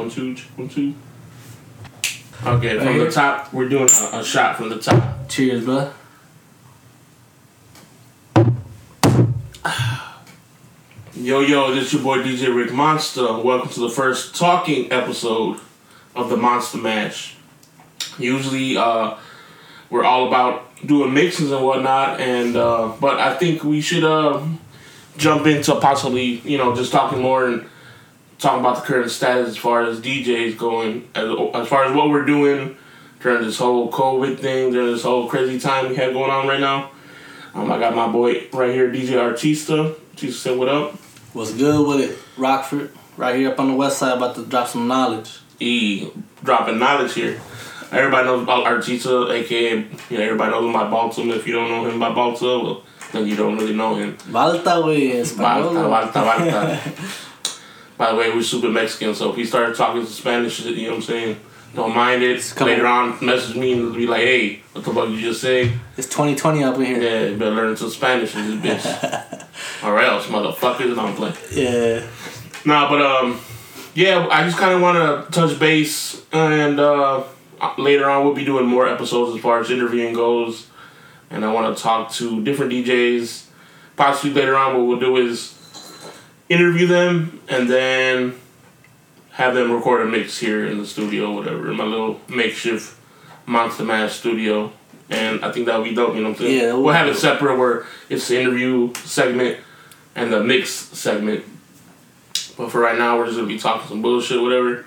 One, two, one, two. Okay, from the top, we're doing a, a shot from the top. Cheers, bro. Yo, yo, this is your boy DJ Rick Monster. Welcome to the first talking episode of the Monster Mash. Usually, uh, we're all about doing mixes and whatnot, and uh, but I think we should uh, jump into possibly, you know, just talking more and talking about the current status as far as DJs going, as, as far as what we're doing during this whole COVID thing, during this whole crazy time we have going on right now. Um, I got my boy right here, DJ Artista. Artista, say what up. What's good with it? Rockford, right here up on the west side, about to drop some knowledge. E dropping knowledge here. Everybody knows about Artista, aka you know everybody knows him by Baltimore. If you don't know him by Baltimore, well, then you don't really know him. Balta, en Balta. Balta, Balta. By the way, we're super Mexican, so if he started talking Spanish, you know what I'm saying? Don't mind it. Come Later on, message me and be like, hey, what the fuck you just say? It's 2020 up in here. Yeah, you better learn some Spanish in this bitch. or else, motherfuckers, don't play. Yeah. Nah, but um, yeah, I just kind of want to touch base, and uh, later on we'll be doing more episodes as far as interviewing goes, and I want to talk to different DJs. Possibly later on, what we'll do is interview them and then have them record a mix here in the studio, whatever, in my little makeshift Monster Mash studio. And I think that would be dope, you know what I'm saying? Yeah, we'll have it separate where it's the interview segment and the mix segment. But for right now, we're just gonna be talking some bullshit, whatever.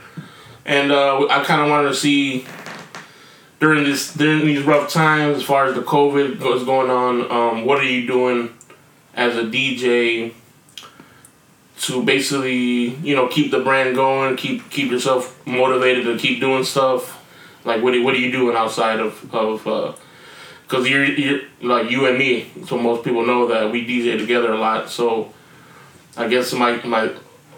And uh, I kind of wanted to see during this during these rough times, as far as the COVID was going on, um, what are you doing as a DJ to basically you know keep the brand going, keep keep yourself motivated to keep doing stuff. Like what are- what are you doing outside of of because you're you're like you and me, so most people know that we DJ together a lot. So I guess my my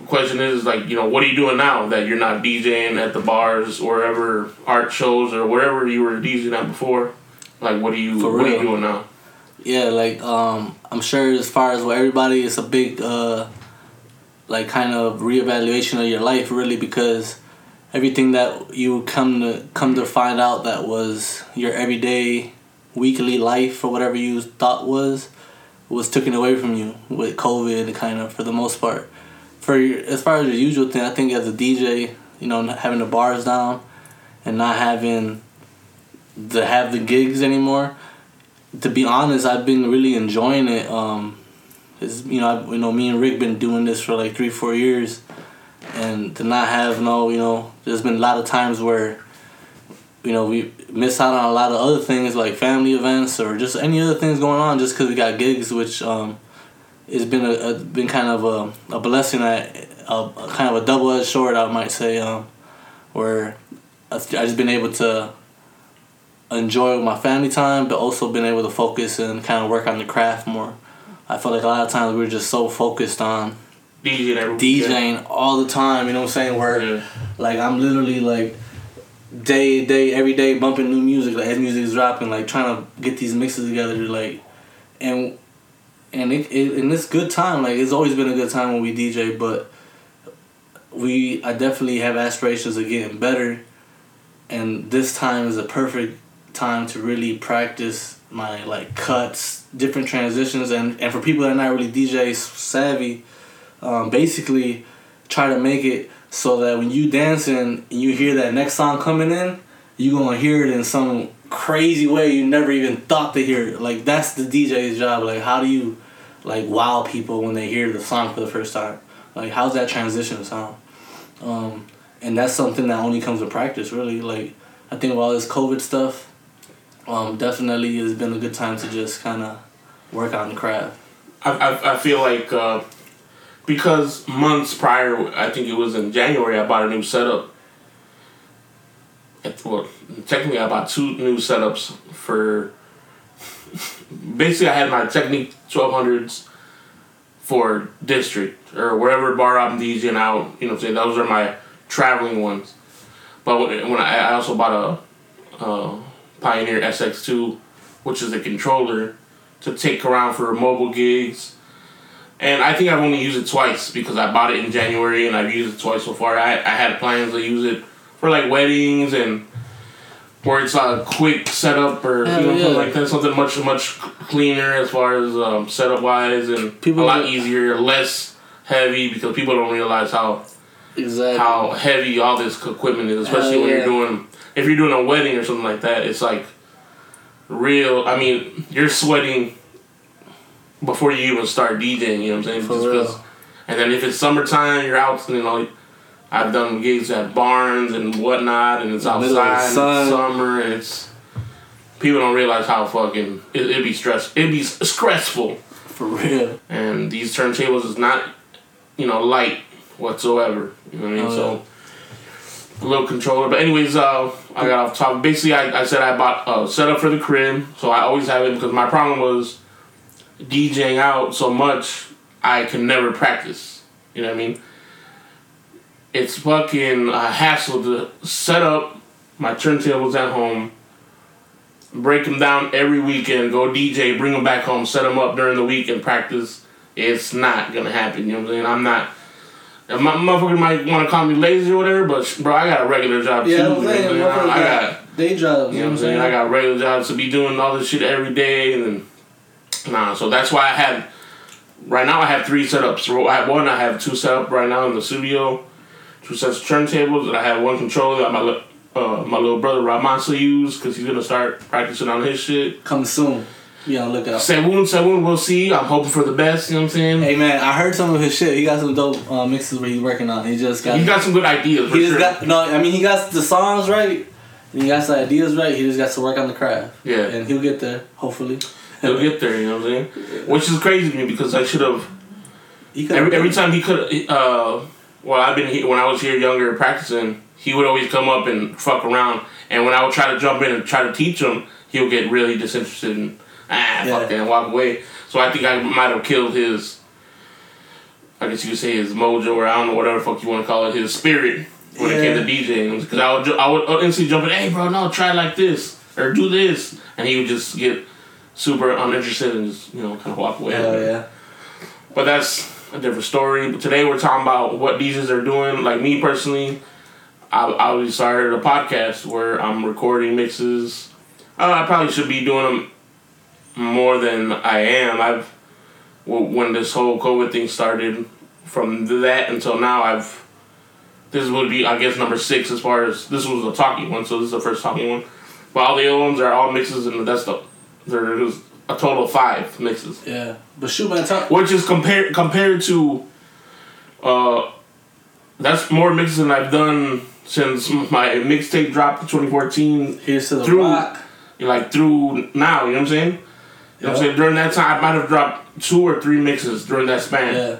question is like you know what are you doing now that you're not DJing at the bars or ever art shows or wherever you were DJing at before? Like what are you what are you doing now? Yeah, like um, I'm sure as far as what everybody, it's a big uh, like kind of reevaluation of your life, really, because everything that you come to come to find out that was your everyday, weekly life or whatever you thought was, was taken away from you with COVID, kind of for the most part. For as far as the usual thing, I think as a DJ, you know, having the bars down, and not having to have the gigs anymore to be honest, I've been really enjoying it. Um, it's, you know, I, you know, me and Rick been doing this for like three, four years, and to not have no, you know, there's been a lot of times where, you know, we miss out on a lot of other things like family events or just any other things going on just because we got gigs, which um, it's been a, a been kind of a, a blessing, a, a, a kind of a double edged sword, I might say, um, where I've I just been able to enjoy my family time, but also been able to focus and kind of work on the craft more. I feel like a lot of times we're just so focused on DJing DJing all the time. You know what I'm saying? Where Yeah. like I'm literally like day day every day bumping new music. Like as music is dropping, like trying to get these mixes together. Like and and it, it and it's good time. Like it's always been a good time when we DJ, but we I definitely have aspirations of getting better. And this time is a perfect time to really practice my like cuts, different transitions, and and for people that are not really DJ savvy, um, basically try to make it so that when you dancing and you hear that next song coming in, you gonna hear it in some crazy way you never even thought to hear it. Like that's the DJ's job. Like how do you like wow people when they hear the song for the first time? Like how's that transition sound? Um, and that's something that only comes with practice, really. Like I think with all this COVID stuff, um, definitely has been a good time to just kind of work on the craft. I, I, I feel like uh, because months prior, I think it was in January, I bought a new setup. Well, technically, I bought two new setups for. Basically, I had my Technics 1200s for district or wherever bar I'm DJing out. You know saying? Those are my traveling ones. But when, I, also bought a, a Pioneer SX2, which is a controller to take around for mobile gigs And I think I've only used it twice because I bought it in January and I've used it twice so far. I, I had plans to use it for like weddings and where it's a quick setup or Hell you know yeah. something like that, something much much cleaner as far as um, setup wise and People a lot easier, less heavy because people don't realize how Exactly. how heavy all this equipment is, especially Hell when yeah. you're doing if you're doing a wedding or something like that. It's like real. I mean, you're sweating before you even start DJing. You know what I'm saying? For Just real. And then if it's summertime, you're out. You know, I've done gigs at barns and whatnot, and it's In the middle of the outside, and sun. it's summer, and it's people don't realize how fucking it, it'd be stress. It'd be stressful. For real. And these turntables is not, you know, light whatsoever. You know what I mean? Oh, so little controller. But anyways, uh, I got off topic. Basically, I, I said I bought a setup for the crib, so I always have it because my problem was DJing out so much I can never practice. You know what I mean? It's fucking a hassle to set up my turntables at home, break them down every weekend, go DJ, bring them back home, set them up during the week and practice. It's not gonna happen. You know what I'm saying? I'm not. And My motherfucker might want to call me lazy or whatever, but bro, I got a regular job Yeah, too. I'm you know I'm saying, saying? I, I got. Day jobs. You know what I'm saying? I got regular jobs to be doing all this shit every day, and then nah. So that's why I have. Right now, I have three setups. I have one. I have two set up right now in the studio, two sets of turntables, and I have one controller that my li- uh, my little brother Ramonsa use because he's gonna start practicing on his shit. Coming soon. Be on lookout. Sewun, Sewun, we'll see. I'm hoping for the best. You know what I'm saying? Hey man, I heard some of his shit. He got some dope uh, mixes where he's working on. He just got. He got some good ideas for he just sure. got no. I mean, he got the songs right. And he got the ideas right. He just got to work on the craft. Yeah. And he'll get there, hopefully. He'll get there. You know what I'm saying? Which is crazy to me because I should have. Every, every time he could, uh, well, I've been here when I was here younger practicing. He would always come up and fuck around, and when I would try to jump in and try to teach him, he would get really disinterested and ah Yeah. fuck that and walk away. So I think I might have killed his. I guess you could say his mojo, or I don't know whatever the fuck you want to call it, his spirit when it came to DJing. Because I would I would instantly jump in, hey bro, no, try like this or do this, and he would just get super uninterested and just you know kind of walk away. Hell yeah. But that's a different story. But today we're talking about what DJs are doing. Like me personally, I, I started a podcast where I'm recording mixes. Uh, I probably should be doing them more than I am. I've when this whole COVID thing started, from that until now, I've this would be I guess number six as far as this was a talking one, so this is the first talking one. But all the other ones are all mixes, and that's the there's a total of five mixes Yeah. But shoot, man, talk. which is compared compared to uh that's more mixes than I've done since my mixtape dropped in 2014 Here's to the Through- rock. like through now you know what I'm saying you know what I'm saying? During that time I might have dropped two or three mixes during that span. Yeah.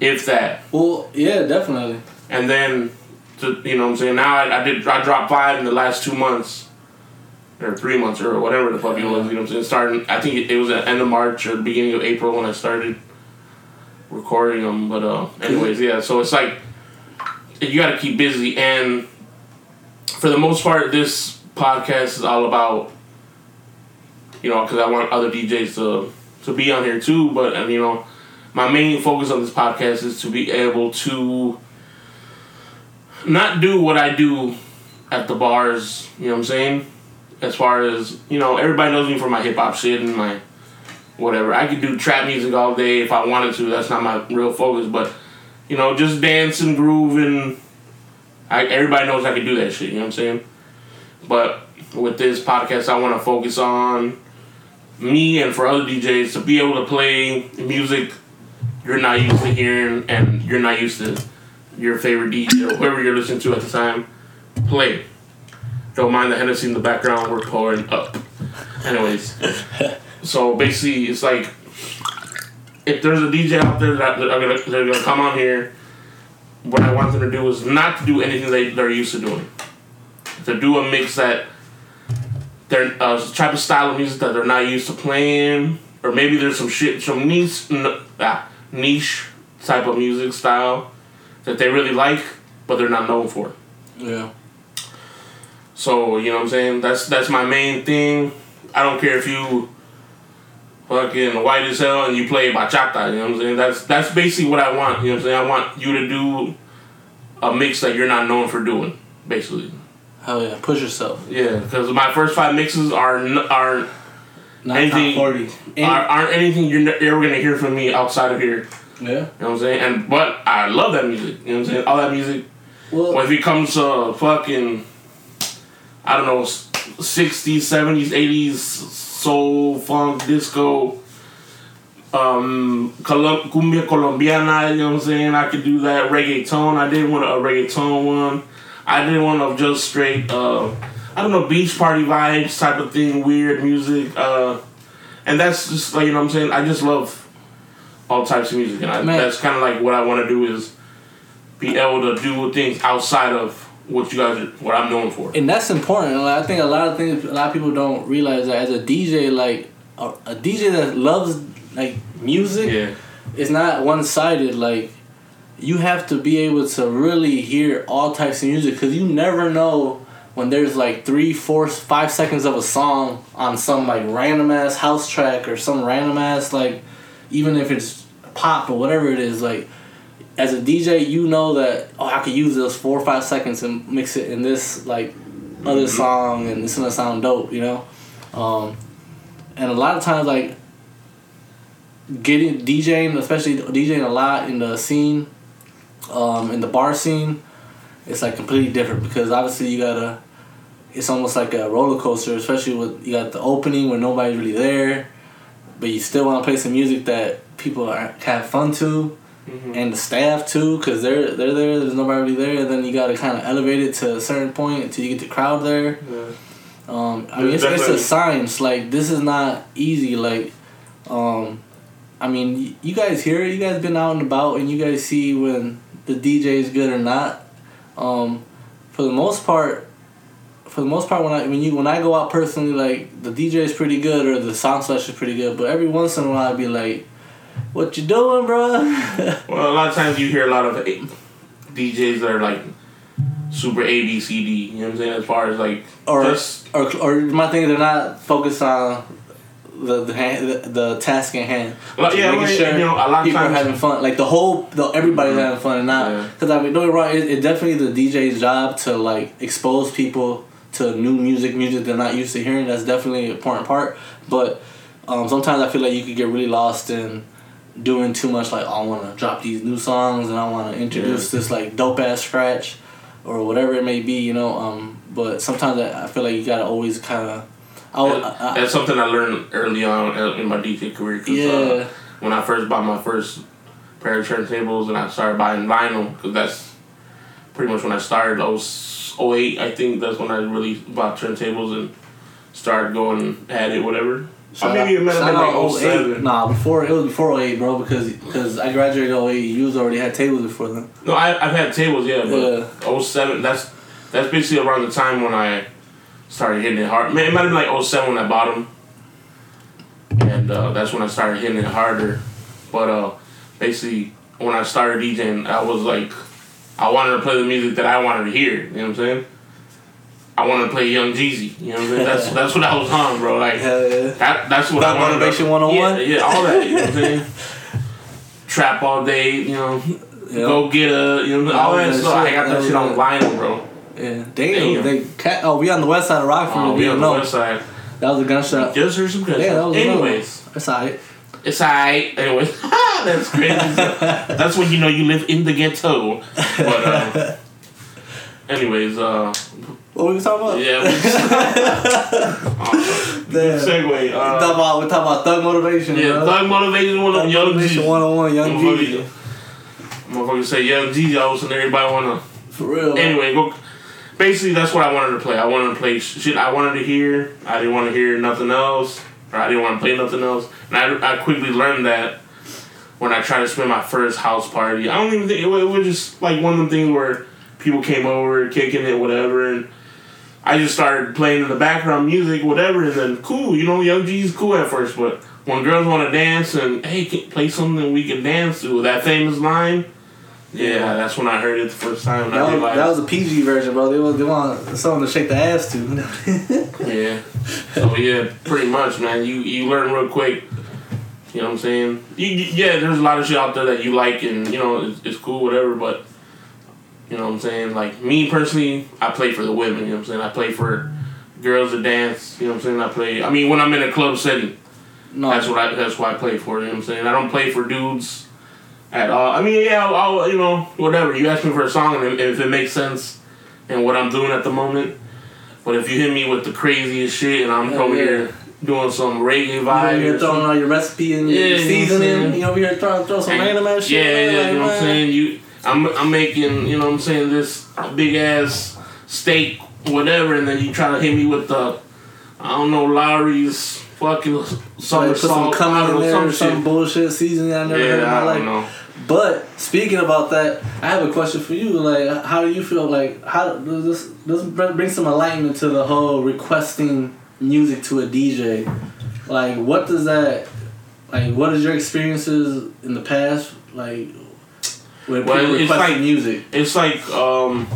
if that. Well, yeah, definitely. and then to, you know what I'm saying? Now I, I did I dropped five in the last two months. Or three months or whatever the fuck it was you know what I'm saying? Starting I think it, it was at the end of March or beginning of April when I started recording them but uh anyways yeah so it's like you got to keep busy and for the most part this podcast is all about you know because I want other DJs to to be on here too but and you know my main focus on this podcast is to be able to not do what I do at the bars, you know what I'm saying? As far as, you know, everybody knows me for my hip hop shit and my whatever. I could do trap music all day if I wanted to. That's not my real focus, but you know, just dancing, grooving. I everybody knows I can do that shit, you know what I'm saying? But with this podcast I want to focus on me and for other DJs to be able to play music you're not used to hearing and you're not used to your favorite DJ or whoever you're listening to at the time play. Don't mind the Hennessy in the background, we're pouring up. Anyways, so basically, it's like if there's a DJ out there that, are gonna, they're gonna come on here, what I want them to do is not to do anything they, they're used to doing. To do a mix that they're uh, type of style of music that they're not used to playing, or maybe there's some shit, some niche, n- ah, niche type of music style that they really like, but they're not known for. Yeah. So you know what I'm saying? That's that's my main thing. I don't care if you fucking white as hell and you play bachata. You know what I'm saying? That's that's basically what I want. You know what I'm saying? I want you to do a mix that you're not known for doing, basically. Hell yeah, push yourself. Yeah, because my first five mixes are n- are Not Anything- top forty. Any- are, aren't anything you're ne- ever gonna hear from me outside of here. yeah. You know what I'm saying? And but I love that music. You know what I'm saying? All that music. Well, When it comes to fucking, I don't know, 60s, 70s, 80s, soul, funk, disco, um, cumbia colombiana, you know what I'm saying? I could do that. Reggaeton, I did want a reggaeton one. I did one of just straight, uh, I don't know, beach party vibes type of thing, weird music. Uh, and that's just like, you know what I'm saying? I just love all types of music. And I, that's kind of like what I want to do is be able to do things outside of what you guys are, what I'm known for. and that's important. Like, I think a lot of things, a lot of people don't realize that as a DJ, like a, a DJ that loves like music, Yeah. it's not one sided. Like you have to be able to really hear all types of music because you never know when there's like three, four, five seconds of a song on some like random ass house track or some random ass like even if it's pop or whatever it is like as a DJ you know that oh I could use those four or five seconds and mix it in this like other song and it's gonna sound dope you know? Um, and a lot of times like getting DJing, especially DJing a lot in the scene, um, in the bar scene, it's like completely different because obviously you gotta. It's almost like a roller coaster, especially with you got the opening where nobody's really there, but you still want to play some music that people are have fun to, and the staff too, because they're they're there. There's nobody really there, and then you gotta kind of elevate it to a certain point until you get the crowd there. Um, I mean, it's, it's a science. Like this is not easy. Like, um, I mean, you guys hear it. You guys been out and about, and you guys see when the DJ is good or not. Um, for the most part, for the most part, when I when you when I go out personally, like the DJ is pretty good or the sound selection is pretty good. But every once in a while, I'd be like, "What you doing, bro?" Well, a lot of times you hear a lot of DJs that are like super A B C D. You know what I'm saying? As far as like or just or or my thing, they're not focused on the the, hand, the, the task at hand. Like, yeah, Making well, you know, a lot people times- are having fun. Like the whole, the, everybody's Mhm. having fun, and not Yeah. because I mean, don't get me wrong. It, it's definitely the DJ's job to like expose people to new music, music they're not used to hearing. That's definitely an important part. But um, sometimes I feel like you could get really lost in doing too much. Like I want to drop these new songs, and I want to introduce this like dope ass scratch, or whatever it may be. You know. Um, but sometimes I, I feel like you gotta always kind of. I, I, that's something I learned early on uh, in my DJ career. 'cause, Yeah. Uh, when I first bought my first pair of turntables and I started buying vinyl, because that's pretty much when I started. I was 08, I think that's when I really bought turntables and started going at it, whatever. Shout or maybe out- it might have been like 08. 07. Nah, before it was before 08, bro. Because because I graduated 08. You already had tables before then. No, I, I've had tables, yeah, but 07, that's that's basically around the time when I started hitting it hard. Man, it might have been like 07 when I bought them. And uh, that's when I started hitting it harder. But uh, basically, when I started DJing, I was like, I wanted to play the music that I wanted to hear. You know what I'm saying? I wanted to play Young Jeezy. You know what I'm saying? That's that's what I was on, bro. Like yeah. that, that's what That I wanted. Motivation to, 101? Yeah, yeah, all that. You know what I'm saying? Trap all day, you know. Go get a, you know, all All that that stuff. I got that that shit on vinyl, bro. Yeah. Damn. Damn. They cat. Oh, we on the west side of Rockford. Oh, we on the know. west side. That was a gunshot. Just heard some good Yeah, that was. Anyways, That's alright. it's alright. Anyways, that's crazy. that's when you know you live in the ghetto. But uh, anyways, uh, What were we talking about? yeah. We uh, Damn. segue. Uh, about we talking about thug motivation. yeah, bro. thug motivation one Thug young motivation G. 101, young G. Motherfucker, motherfucker say young G. All of a sudden, everybody wanna. For real. Anyway, go. Basically, that's what I wanted to play. I wanted to play shit I wanted to hear. I didn't want to hear nothing else, or I didn't want to play nothing else. And I, I quickly learned that when I tried to spend my first house party. I don't even think it was, it was just like one of them things where people came over, kicking it, whatever, and I just started playing in the background music, whatever, and then cool, you know, Young G's cool at first, but when girls want to dance and hey, play something we can dance to, that famous line. Yeah, that's when I heard it the first time. That was, that was a PG version, bro. They want, they want someone to shake the ass to. Yeah. So yeah, pretty much, man. You you learn real quick You know what I'm saying? You, you- yeah, there's a lot of shit out there that you like and you know it's, it's cool, whatever. But you know what I'm saying? Like me personally, I play for the women. You know what I'm saying? I play for girls to dance. You know what I'm saying? I play. I mean, when I'm in a club setting, No, that's what I. That's what I play for. You know what I'm saying? I don't play for dudes at all. I mean, yeah, I'll, I'll you know whatever. You ask me for a song, and if it makes sense and what I'm doing at the moment. But if you hit me with the craziest shit, and I'm over yeah. here doing some reggae vibe, or throwing some- all your recipe and Yeah, your you know what I'm seasoning. You over here throwing throw some And- random ass shit. Yeah, man, yeah, like, you know what I'm saying? You, I'm, I'm making, you know what I'm saying, this big ass steak, whatever, and then you try to hit me with the, I don't know, Lawry's fucking summer put some salt, I coming don't in there, some some bullshit seasoning I never heard in Yeah, my life. But speaking about that, I have a question for you. Like, how do you feel? Like, how does this this bring some enlightenment to the whole requesting music to a DJ? Like, what does that? Like, what is your experiences in the past? Like, with Well, people it's requesting like- music? It's like, um,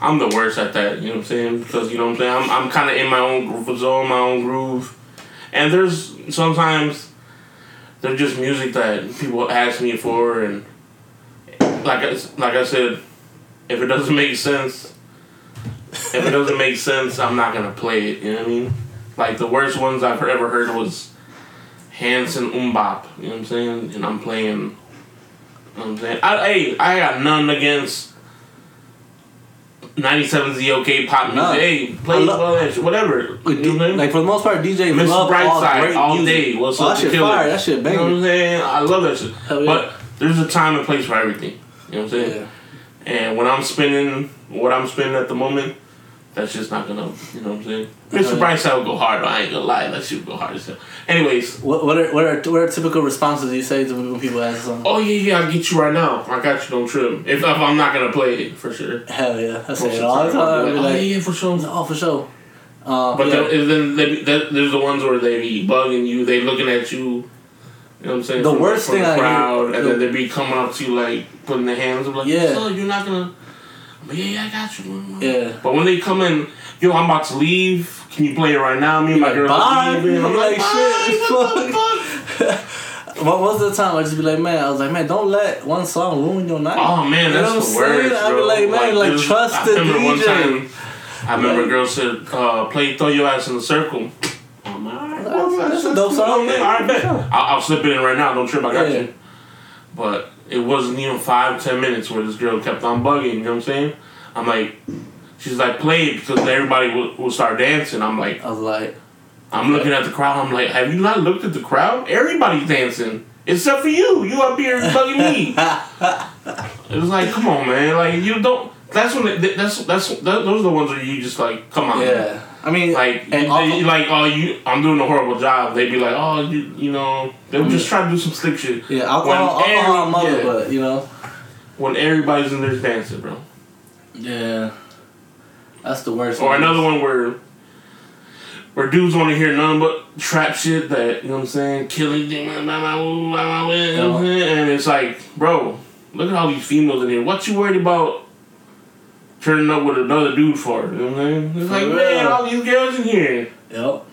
I'm the worst at that, you know what I'm saying? Because, you know what I'm saying? I'm, I'm kind of in my own groove, zone, my own groove. And there's sometimes, there's just music that people ask me for, and like I, like I said, if it doesn't make sense, if it doesn't make sense, I'm not gonna play it. You know what I mean? Like the worst ones I've ever heard was Hanson MMMBop. You know what I'm saying? And I'm playing. You know what I'm saying? I, hey, I got none against 97 ZOK pop music. Hey, play I lo- well, that shit, whatever. You know? Like for the most part, DJ love all Brightside all music. day. What's oh, up that shit fire. That shit You know what. I'm saying? I love that shit. Yeah. But there's a time and place for everything. You know what I'm saying? Yeah. And when I'm spinning what I'm spinning at the moment, that's just not gonna, you know what I'm saying? Mr. Okay. Brightside will go hard. I ain't gonna lie, that shit will go hard as hell. Anyways, What what are what are what are typical responses you say to when people ask something? oh yeah, yeah, I'll get you right now. I got you, don't trip. If, if I'm not gonna play it, for sure. Hell yeah, I say Most it of all the I'll time. be Be like, oh like, yeah, for sure. oh for sure. Uh, But yeah. then, then they, be- that, there's the ones where they be bugging you, they looking at you. You know what I'm saying? The from worst from thing the I hear- crowd, and the- then they be coming up to you like putting their hands up like, Yeah. so you're not gonna. But yeah, yeah, I got you. Yeah. But when they come in, yo, I'm about to leave. Can you play it right now? Me and my girl bye. are leaving. I'm like, like, bye, shit, what the fuck. fuck? What most of the time I just be like, man, I was like, man, don't let one song ruin your night. Oh man, You know that's what the I'm saying? worst, I be like, man, like, this- trust I the remember one DJ. time, I remember Like- a girl said, uh, "Play, throw your ass in a circle." I'm like, alright, That's- well, that's a dope song, yeah. Alright, bet. I'll, I'll slip it in right now. Don't trip, I got Yeah. you. But it wasn't even five, ten minutes where this girl kept on bugging. You know what I'm saying? I'm like, she's like, play it because everybody will, will start dancing. I'm like, I was like, I'm looking at the crowd. I'm like, have you not looked at the crowd? Everybody's dancing except for you. You up here bugging me. it was like, come on, man. Like you don't. That's when. It, that's that's that, those are the ones where you just like, come on. yeah. I mean, Like, and you, all- they- like, oh, you, I'm doing a horrible job. They'd be like, oh, you, you know, they would just try to do some slick shit. yeah, alcohol, when alcohol, every- mother, yeah. but you know, When everybody's in there dancing, bro. yeah, that's the worst. Or one. another one where where dudes want to hear nothing but trap shit that, you know what I'm saying, killing and it's like, bro, look at all these females in here. What you worried about turning up with another dude for? It. You know what I'm saying? It's like, man, all these girls in here. Yep.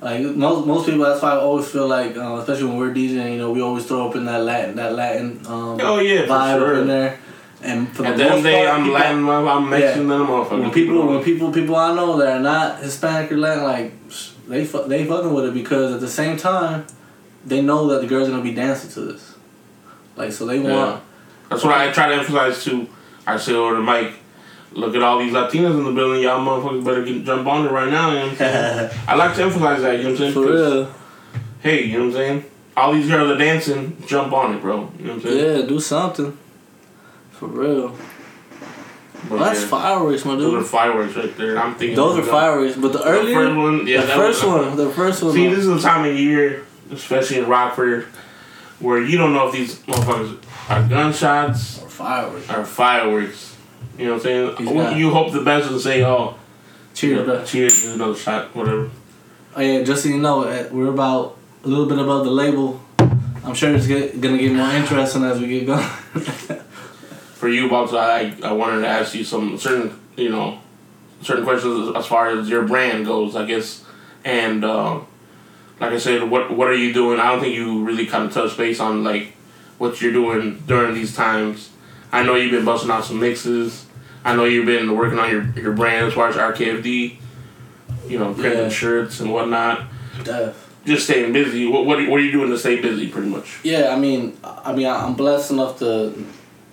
Like most most people, that's why I always feel like, uh, especially when we're DJing, you know, we always throw up in that Latin that Latin um, Oh, yeah, vibe sure. up in there. And for At the end most day, part, I'm people- Latin, I'm, Mexican, then motherfucker. When people, when people, people I know that are not Hispanic or Latin, like they fu- they fucking with it because at the same time, they know that the girls are gonna be dancing to this. Like so, they Yeah. want. That's what I try to emphasize too. I say over the mic, look at all these Latinas in the building. Y'all motherfuckers better get, jump on it right now. You know what I'm saying? I like to emphasize that. You know what I'm saying? For real, Hey, you know what I'm saying? All these girls are dancing. Jump on it, bro. You know what I'm saying? yeah, do something. For real, But, well, that's yeah, fireworks, my dude. Those are fireworks right there. I'm thinking Those are fireworks, but the The earlier, first one, yeah, the first was- one, the first one. See, this is the time of year, especially in Rockford, where you don't know if these motherfuckers are gunshots fireworks. or fireworks. You know what I'm saying? got- You hope the best and say, oh, Cheers, you know, cheers, another shot, whatever. Oh yeah, just so you know, eh, we're about a little bit above the label. I'm sure it's get, gonna get more interesting as we get going. for you, Bobs, I I wanted to ask you some certain you know certain questions as far as your brand goes, I guess, and uh, like I said, what what are you doing? I don't think you really kind of touch base on like what you're doing during these times. I know you've been busting out some mixes. I know you've been working on your your brand as far as RKFD. You know, printing Yeah. shirts and whatnot. Def. Just staying busy. What what are, what are you doing to stay busy? Pretty much. Yeah, I mean, I mean, I'm blessed enough to.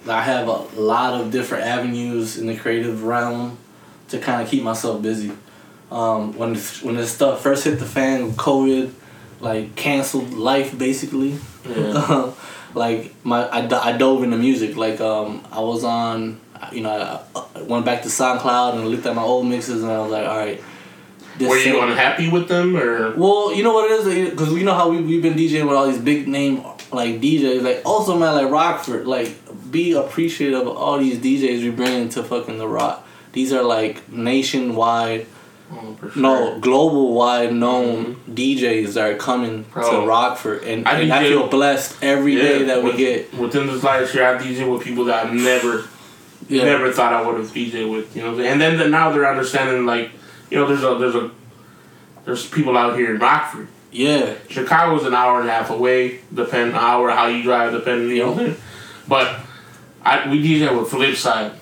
I have a lot of different avenues in the creative realm to kind of keep myself busy. Um, when this, when this stuff first hit the fan, COVID, like canceled life basically. Yeah. like my I, I dove into music. Like um, I was on, you know, I, went back to SoundCloud and looked at my old mixes and I was like, all right. this Were you unhappy with them or? well, you know what it is, because you know how we we've been DJing with all these big name like DJs. Like also man, like Rockford, like be appreciative of all these DJs we bring into fucking the rock. These are like nationwide. Mm, no global wide known mm-hmm. DJs that are coming Bro. to Rockford, and I and I feel blessed every day that we get. within this last year. I DJ with people that I never, Yeah. never thought I would have DJ with. You know, what I'm saying? and then the, now they're understanding like, you know, there's a there's a there's people out here in Rockford. Yeah, Chicago's an hour and a half away, depending hour how you drive, depending you know. what I'm saying? But I we DJ with Flipside.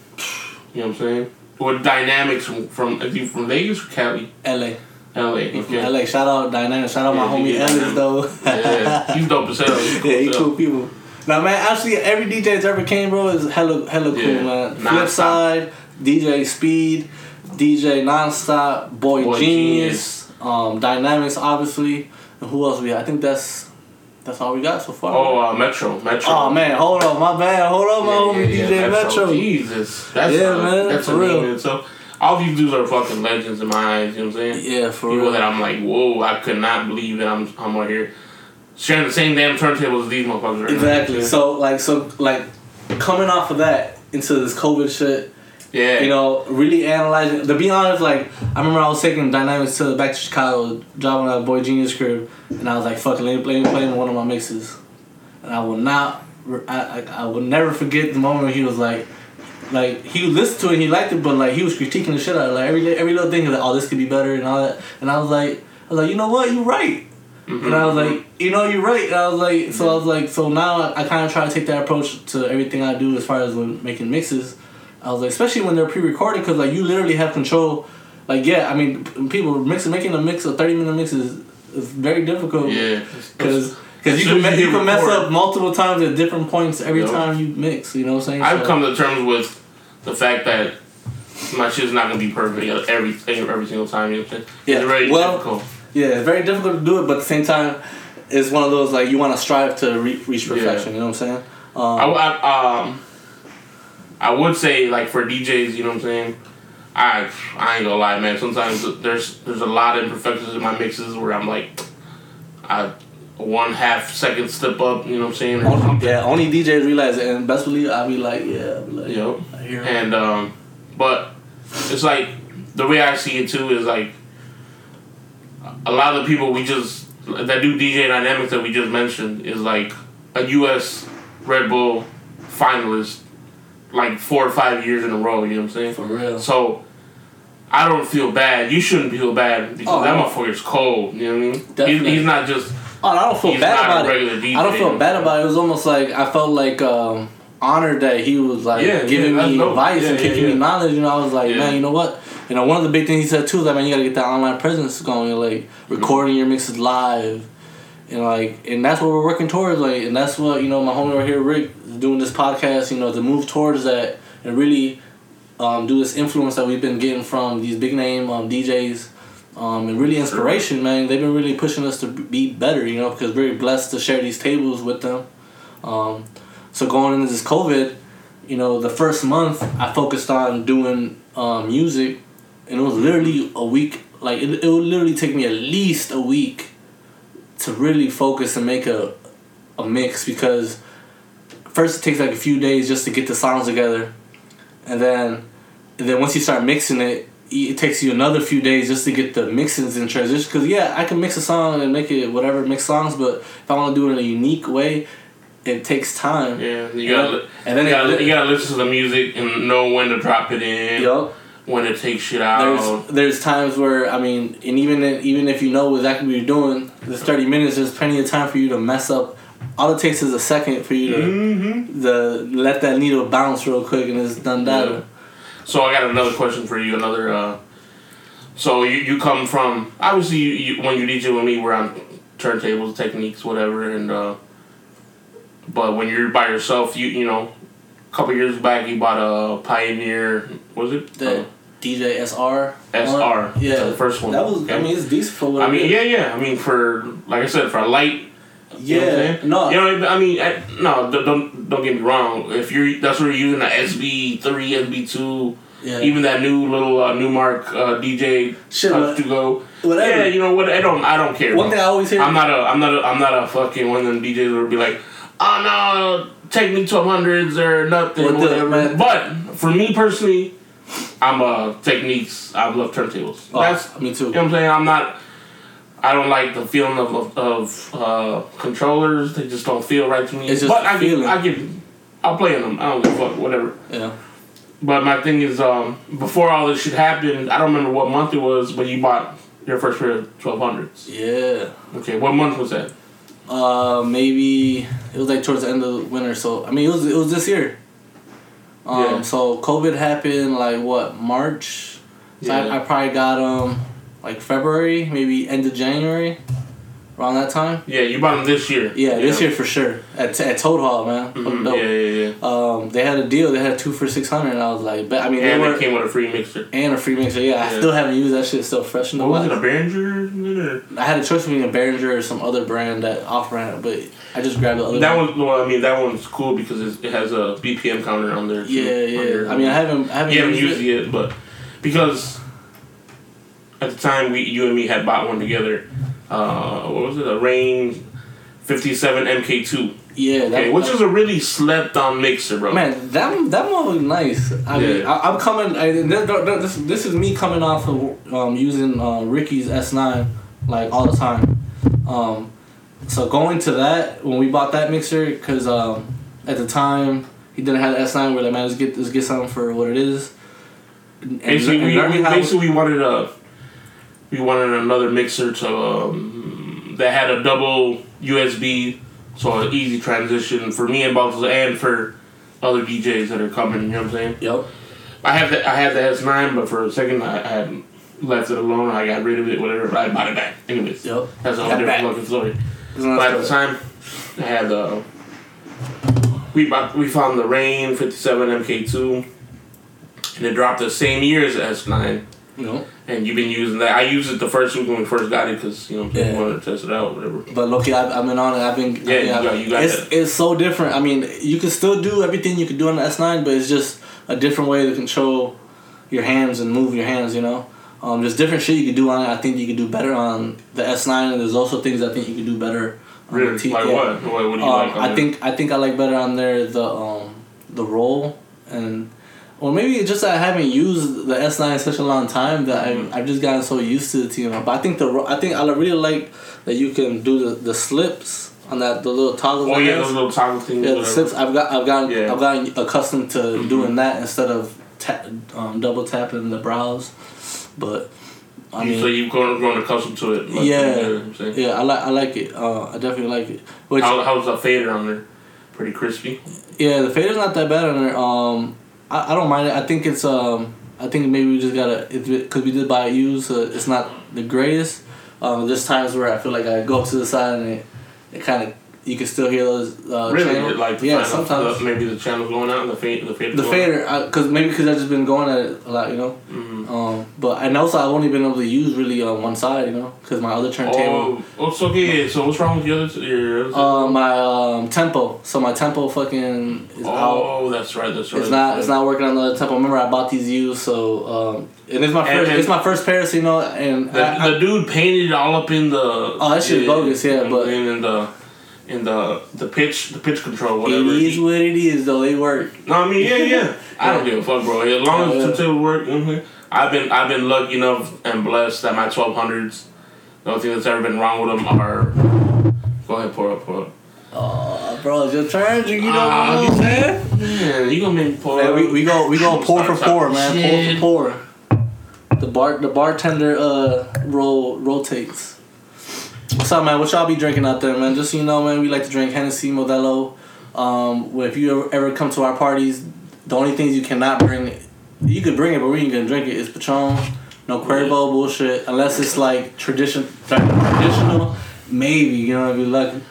You know what I'm saying? With dynamics from from he from Vegas or Cali? LA. LA. Okay. LA. Shout out Dynamic. Shout out my homie Ellis though. yeah, he's dope as hell. He's cool Yeah, he cool people. Now, man, actually, every DJ that's ever came, bro, is hella, hella cool, Yeah, man. Flipside, DJ Speed, DJ Nonstop, Boy, Boy Genius, um, Dynamics, obviously. And who else we? I think that's that's all we got so far. Oh, uh, Metro, Metro. Oh, man, hold on, my bad, hold on, my homie DJ Metro. Jesus, that's Yeah, a, man, that's for real. name. So all these dudes are fucking legends in my eyes. You know what I'm saying? Yeah, for real. People real. that I'm like, whoa, I could not believe that I'm I'm right here sharing the same damn turntable as these motherfuckers. Right now. Exactly. Yeah. So, like, so like, coming off of that into this COVID shit, yeah, you know, really analyzing. To be honest, like I remember I was taking Dynamics to back to Chicago, driving at Boy Genius crib, and I was like, "Fuck, it, let me, me play one of my mixes," and I will not, I, I, I will never forget the moment he was like. Like he listened to it, he liked it, but like he was critiquing the shit out of it. Like every every little thing, like, "Oh, this could be better" and all that. And I was like, I was like, you know what, you're right. Mm-hmm, and I was mm-hmm. like, you know, you're right. And I was like, so I was like, so now I, I kind of try to take that approach to everything I do as far as when making mixes. I was like, especially when they're pre-recorded, because like you literally have control. Like yeah, I mean, people mixing making a mix a thirty minute mix is, is very difficult. yeah, Because because you can me- you you can mess up multiple times at different points every Yep. time you mix. You know what I'm saying? I've So- come to terms with the fact that my shit's not gonna be perfect every every single time. You know what I'm saying? Yeah, it's very well- difficult. Yeah, it's very difficult to do it, but at the same time, it's one of those like you want to strive to re- reach perfection. You know what I'm saying? Um, I, I, um, I would say like for DJs, you know what I'm saying. I I ain't gonna lie, man. Sometimes there's there's a lot of imperfections in my mixes where I'm like, I one half second step up. You know what I'm saying? Only, yeah, only DJs realize it, and best believe I'll be like, yeah, I'll be like, You know? I hear it. And um, but it's like the way I see it too is like a lot of the people we just that do DJ dynamics that we just mentioned is like a U.S. Red Bull finalist like four or five years in a row. You know what I'm saying? for real. So I don't feel bad. You shouldn't feel bad because Oh, that motherfucker's cold. You know what I mean? He's, Definitely. he's not just. Oh, I don't feel He's bad about it. DJ, I don't feel bad about it. It was almost like I felt like um, honored that he was like Yeah, giving yeah, me advice Yeah, and yeah. me knowledge. You know, I was like, man, you know what? You know, one of the big things he said too is like, man, you gotta get that online presence going. You're like recording your mixes live, and like, and that's what we're working towards. Like, and that's what you know, my homie right here, Rick, is doing this podcast. You know, to move towards that and really um, do this influence that we've been getting from these big name um, DJs. Um, and really inspiration, man. They've been really pushing us to be better, you know, because we're blessed to share these tables with them. Um, so going into this COVID, you know, the first month I focused on doing um, music, and it was literally a week. Like it, it would literally take me at least a week to really focus and make a a mix because first it takes like a few days just to get the songs together, and then and then once you start mixing it, it takes you another few days just to get the mixings and transition. Because yeah, I can mix a song and make it whatever mix songs, but if I want to do it in a unique way, it takes time. Yeah, you gotta, and then you, gotta, you gotta listen to the music and know when to drop it in. Yup. When to take shit out. There's there's times where I mean, and even if, even if you know exactly what you're doing, there's 30 minutes. There's plenty of time for you to mess up. All it takes is a second for you to mm-hmm. the let that needle bounce real quick, and it's done that. Yeah. So I got another question for you. Another. Uh, so you, you come from obviously you, you when you DJ with me we're on turntables Technics whatever and uh, but when you're by yourself you you know a couple years back you bought a Pioneer was it The Uh, DJ SR. SR one? Yeah, the first one That was. I mean, it's decent for what. I mean is. yeah yeah I mean for like I said for a light you know what Yeah. No. You know, I mean, I, no, don't- don't get me wrong. If you're that's where you're using the SB three, SB two, Yeah. even that new little uh, Numark uh, DJ Shit, touch to go. whatever. Yeah, you know what? I don't. I don't care. One bro. thing I always hear. I'm not a. I'm not a. I'm not a fucking one of them DJs that would be like, oh no, Technics twelve hundreds or nothing, What the- whatever. man- But for me personally, I'm a Technics. I love turntables. Oh, That's me too. you know what I'm saying. I'm not. I don't like the feeling of of, of uh, controllers. They just don't feel right to me. It's just but I can. feeling. I can. I'll play in them. I don't give a fuck. Whatever. Yeah. But my thing is, um, before all this shit happened, I don't remember what month it was, but you bought your first pair of twelve hundreds. Yeah. Okay, what month was that? Uh, maybe it was like towards the end of the winter. So I mean, it was it was this year. Um, Yeah. so COVID happened like what March. So Yeah. I, I probably got them like February, maybe end of January, around that time. Yeah, you bought them this year. Yeah, this year for sure at at Toad Hall, man. Mhm, Fucking. Yeah, yeah, yeah. Um, they had a deal. They had two for six hundred, and I was like, but I mean, And they were came with a free mixer. and a free mixer. Yeah, I still haven't used that shit. It's still fresh in the What was it, a Behringer? I had a choice between a Behringer or some other brand that off brand, but I just grabbed the other. That one. one, well, I mean, that one's cool because it's, it has a BPM counter on there. Too, Yeah, yeah. I mean, I haven't, I haven't, used used it yet, but because at the time we, you and me had bought one together. Uh, what was it? A Rane 57 MK2. Yeah, that Okay, which is a really slept on mixer, bro. man. That that one was nice. I mean, Yeah. I, I'm coming. I, this, this this is me coming off of um, using uh, Ricky's S9 like all the time. Um, so going to that when we bought that mixer because um, at the time he didn't have the S9. We're like, man, let's get let's get something for what it is. And, Basically, and we, we, basically we wanted a we wanted another mixer to um, that had a double USB, so an easy transition for me and Bottles and for other DJs that are coming. You know what I'm saying? Yep. I have the I had the S9, but for a second I, I had left it alone. I got rid of it, whatever. But I bought it back. Anyways, Yep. that's a whole Got it different back. fucking story. It's not But at the time, I had uh, we bought we found the Rane 57 MK2, and it dropped the same year as S9. You know. And you've been using that. I used it the first week when we first got it because you know people Yeah. wanted to test it out, whatever. But look, I've, I've been on it. I've been. Yeah, I mean, you got- you got it's, that. it's so different. I mean, you can still do everything you could do on the S9, but it's just a different way to control your hands and move your hands. You know, um, there's different shit you could do on it. I think you could do better on the S9, and there's also things I think you could do better. On Really? the T- like yeah. what? What, what do you Um, like? on I there? think I think I like better on there the um the roll and or maybe it's just that I haven't used the S nine in such a long time that Mm-hmm. I've, I've just gotten so used to you know. But I think the I think I really like that you can do the, the slips on that the little toggles. Oh yeah, those little toggle things. yeah, the slips. I've got I've gotten Yeah. I've gotten accustomed to Mhm. doing that instead of ta- um, double tapping the brows. But I mean, so you've grown, grown accustomed to it. Like, Yeah. you know yeah, I like I like it. Uh, I definitely like it. Which How, how's the fader on there? Pretty crispy. Yeah, the fader's not that bad on there. Um, I, I don't mind it. I think it's um, I think maybe we just gotta because we did buy it used, so it's not the greatest. Um, there's times where I feel like I go to the side and it, it kind of you can still hear those uh, really? channel- Like yeah, out sometimes the- maybe the channel's going out and the fade the fade. the fader because maybe because I've just been going at it a lot, you know. Mm-hmm. Um, but and also I've only been able to use really on one side, you know, because my other turntable. Oh, oh, so okay. yeah, So what's wrong with the other? Your Uh, my um, tempo. So my tempo fucking is out. oh, that's right. That's right. It's not. It's not working on the tempo. Remember, I bought these used, so um, and it's my And- first. and- it's my first pair, so you know, and The, I, the dude painted it all up in the. Oh, that shit's bogus, yeah, but- in the in the the pitch the pitch control it whatever. is what it is, though. It work. No, I mean yeah, yeah. I don't give a fuck, bro. As long as yeah. the table work, you know what I'm saying? I've been I've been lucky enough and blessed that my twelve hundreds. The only thing that's ever been wrong with them are. Go ahead, pour up, pour up. Oh, bro, it's your turn. You know Ah, what I'm saying? Man, you gonna make pour Man, we, we go we go pour for pour, man. Shit. Pour for pour. The bar the bartender uh role rotates. What's up, man? What y'all be drinking out there, man? Just so you know, man, we like to drink Hennessy, Modelo. Um, if you ever, ever come to our parties, the only things you cannot bring, you could bring it, but we ain't gonna drink it. Is Patron, no Cuervo bullshit, unless it's like tradition, traditional. Maybe you know if you're lucky,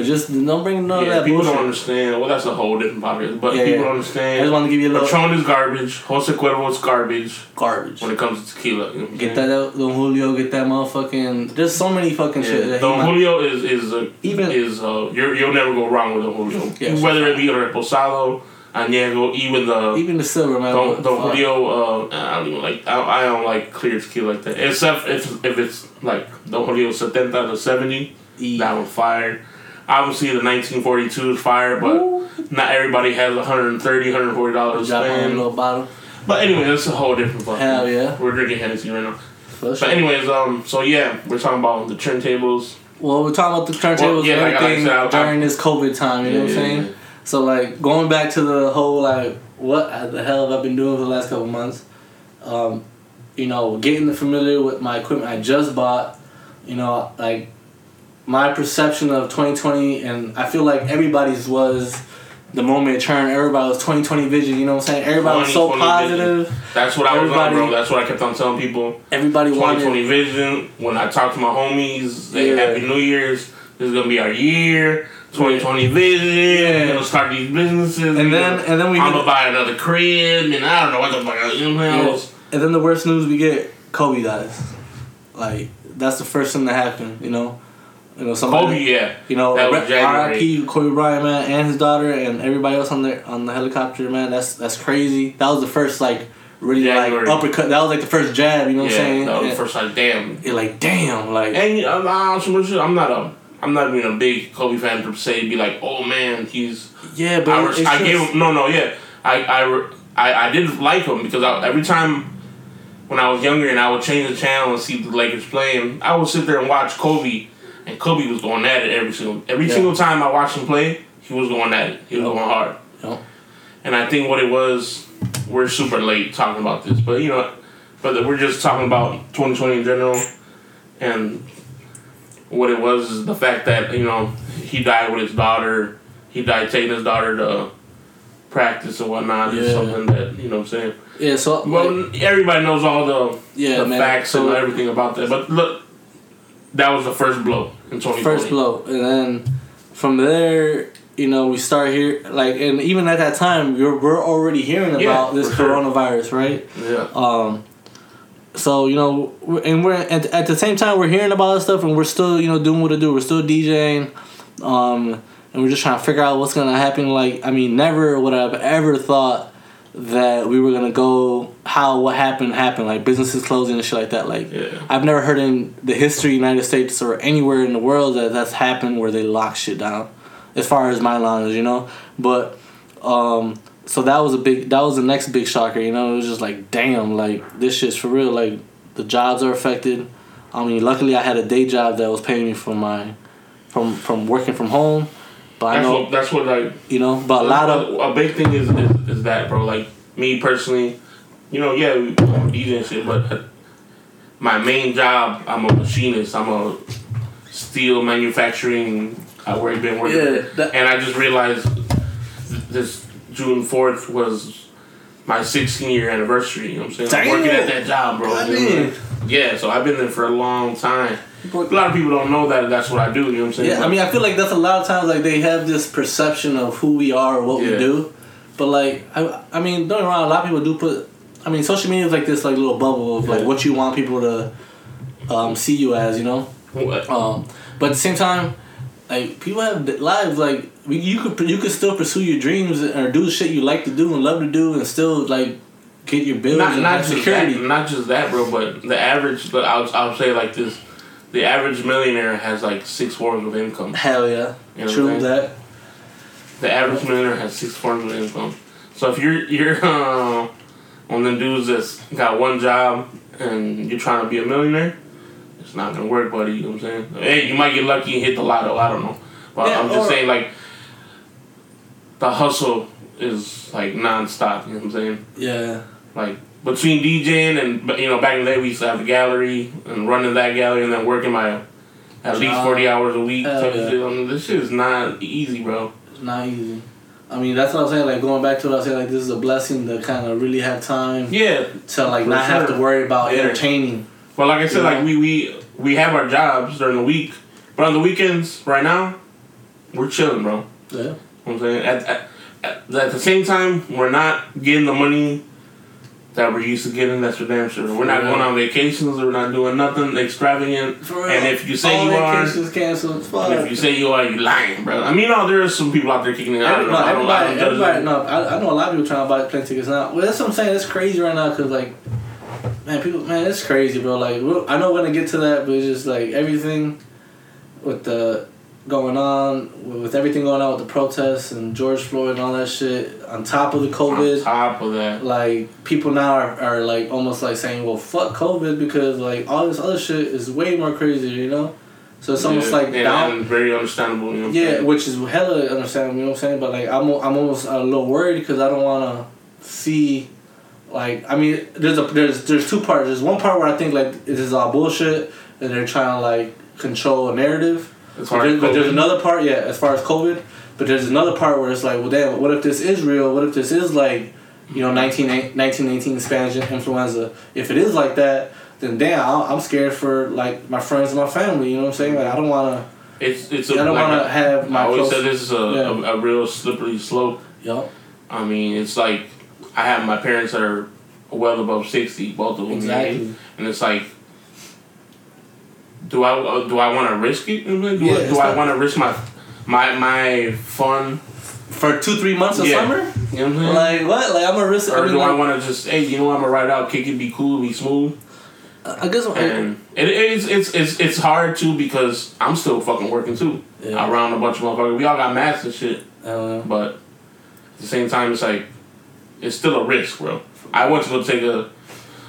but just don't bring none Yeah, of that people bullshit. don't understand. Well, that's a whole different podcast. But Yeah, people yeah. don't understand. I just want to give you a little Patron is garbage. Jose Cuervo is garbage garbage. when it comes to tequila. You know Get that out, Don Julio. Get that motherfucking. There's so many fucking shit. Yeah, That he Don might- Julio is is uh, Even- is uh, you're, you'll never go wrong with Don Julio. Whether it be a reposado, añejo, even the even the silver man. Don, Don. Julio. Uh, I don't even like. I, I don't like clear tequila like that. Except if if it's like Don Julio setenta to seventy, E. that one's fire. Obviously, the 1942 is fire, but Ooh. not everybody has 130 140 dollars to Drop on a spend. little bottle. But anyway, that's a whole different fucking. Hell yeah. We're drinking Hennessy right now. For But anyways, um, so yeah, we're talking about the turntables. Well, we're talking about the turntables Well, yeah, and like like I said, I- I- during this COVID time. You know what I'm Yeah, saying? yeah. So like going back to the whole like what the hell have I been doing for the last couple months? Um, you know, getting familiar with my equipment I just bought. You know, like my perception of 2020, and I feel like everybody's was the moment it turned. Everybody was 2020 vision. You know what I'm saying? Everybody was so 2020 vision. positive. That's what I was on, bro. That's what I kept on telling people. Everybody wanted. 2020 vision. When I talk to my homies, they Yeah. Happy New Year's. This is gonna be our year. 2020 vision. Yeah. We're gonna start these businesses. And then gonna- and then we I'm gonna buy another crib, and I don't know what the fuck. You know? Yeah. And then the worst news we get, Kobe dies. Like that's the first thing that happened. You know, you know somebody. Kobe, yeah. You know, That was January. R.I.P. Kobe Bryant, man, and his daughter, and everybody else on the on the helicopter, man. That's that's crazy. That was the first like really January. like uppercut. That was like the first jab. You know what I'm saying? that was the first time. Damn. it, like damn, like And I'm, I'm, I'm not a, I'm not even a big Kobe fan per se. Be like, oh man, he's. yeah, but I, res- I gave him no, no, yeah. I, I, re- I, I did like him because I, every time when I was younger and I would change the channel and see the Lakers playing, I would sit there and watch Kobe, and Kobe was going at it every single every Yeah. single time I watched him play. He was going at it. He was Yep. going hard. Yep. And I think what it was, we're super late talking about this, but you know, but we're just talking about 2020 in general, and what it was is the fact that you know he died with his daughter. He died taking his daughter to practice and whatnot. It's Yeah. something that you know what I'm saying. yeah. So Well, like, everybody knows all the yeah, the man. facts so and everything about that. But look, that was the first blow in 2020. first blow, and then from there, you know, we start here like, and even at that time, we're we're already hearing Yeah, about this for sure. coronavirus, right? Yeah. Um, so you know, and we're at, at the same time we're hearing about this stuff, and we're still you know doing what to do. We're still DJing, um, and we're just trying to figure out what's gonna happen. Like, I mean, never would I've ever thought that we were gonna go how what happened happened like businesses closing and shit like that. Like, Yeah. I've never heard in the history of the United States or anywhere in the world that that's happened where they lock shit down, as far as my knowledge, you know. But um, so that was a big that was the next big shocker, you know. It was just like damn, like this shit's for real. Like the jobs are affected. I mean, luckily I had a day job that was paying me from my from from working from home. But I That's know what that's what like you know, but a lot of a big thing is, is is that bro. Like me personally, you know, yeah, we- I'm a DJ and shit, but uh, my main job, I'm a machinist. I'm a steel manufacturing. I work been working, Yeah, that- and I just realized this June fourth was my 16 year anniversary. You know what I'm saying? I'm working Damn. at that job, bro. God You know what I'm damn. saying? Yeah, so I've been there for a long time. A lot of people don't know that that's what I do. You know what I'm saying? Yeah, I mean, I feel like that's a lot of times like they have this perception of who we are or what we do, but like I, I mean, don't get me wrong. A lot of people do put. I mean, social media is like this like little bubble of like what you want people to um, see you as, you know. What? Um, but at the same time, like people have lives. Like you could you could still pursue your dreams or do the shit you like to do and love to do, and still like get your bills not and not just security. that, not just that, bro. But the average, but I'll I'll say like this: the average millionaire has like six forms of income. Hell yeah, You know true that. The average millionaire has six forms of income. So if you're you're uh, one of them dudes that's got one job and you're trying to be a millionaire, it's not gonna work, buddy. You know what I'm saying? Hey, you might get lucky and hit the lotto. I don't know, but Yeah, I'm just saying like the hustle is like nonstop. You know what I'm saying? Yeah, Like between DJing and you know back in the day we used to have a gallery and running that gallery and then working my at least forty hours a week. Type yeah. of shit. I mean, this shit is not easy, bro. It's not easy. I mean, that's what I'm saying. Like going back to what I was saying, like this is a blessing to kind of really have time Yeah, to like not have to worry about Yeah. entertaining. but like I said, like we we we have our jobs during the week, but on the weekends, right now, we're chilling, bro. Yeah. You know I'm saying at, at, at, at the same time, we're not getting the money that we're used to getting. That's for damn sure. We're not going on vacations. We're not doing nothing extravagant. And if you say All you are, canceled. Fuck. if you say you are, you lying, bro. I mean, no, there are some people out there kicking it. I Every, don't no, know. I don't, I everybody, don't everybody, no, I, I know a lot of people trying to buy plane tickets now. Well, that's what I'm saying. It's crazy right now because, like, man, people, man, it's crazy, bro. Like, I know we're gonna get to that, but it's just like everything with the going on, with everything going on with the protests and George Floyd and all that shit, on top of the COVID, On top of that, like people now are, are like almost like saying, well, fuck COVID because like all this other shit is way more crazy, you know. So it's almost Yeah, like and, down. very understandable. You know Yeah, which is hella understandable. You know what I'm saying? But like, I'm I'm almost a little worried because I don't want to see, like, I mean, there's a there's there's two parts. There's one part where I think like this is all bullshit and they're trying to like control a narrative. But there's, but there's another part, yeah, as far as COVID. But there's another part where it's like, well, damn, what if this is real? What if this is like, you know, 19, 1918 Spanish influenza? If it is like that, then damn, I'm I'm scared for like my friends and my family. You know what I'm saying? Like, I don't want to. It's it's I a, don't like want to a- have my I always close- said this is a, Yeah. a, a real slippery slope. Yup. I mean, it's like I have my parents that are well above sixty, both of them. you know what I mean? Exactly. And it's like, do I uh, do I want to risk it? You know what I mean? Do, Yeah, I, do I want to risk my my my fun? For two, three months of Yeah. summer? You know what I'm saying? Like, what? Like, I'm a risk. or I mean, do I want to just hey, you know, what, I'm gonna ride out, kick it, be cool, be smooth, I guess. and it is it's it's it's hard too because I'm still fucking working too Yeah. around a bunch of motherfuckers. We all got masks and shit. Uh, But at the same time, it's like it's still a risk, bro. I went to go take a.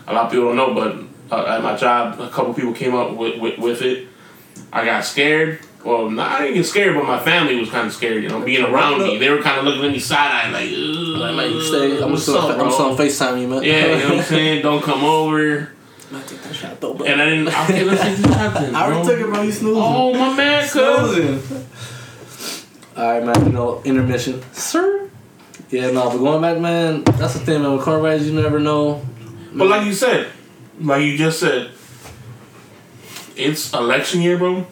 A lot of people don't know, but uh, at my job, a couple people came up with, with, with it. I got scared. Well, not, I didn't get scared, but my family was kind of scared. You know, being around me, they were kind of looking at me side eye, like, like, like, you stay. I'm what's still, up, I'm bro? still on Facetime, you man. Yeah, you know what I'm saying. Don't come over. I take that shot, though, bro. And I didn't. Okay, let's take this shot. I already bro. took it, bro. You snoozing. Oh my man, cuz. Snoozing. All right, man. You know, intermission, sir. Yeah, no, but going back, man. That's the thing, man. With cornerbacks, you never know. But like you said, like you just said, it's election year, bro.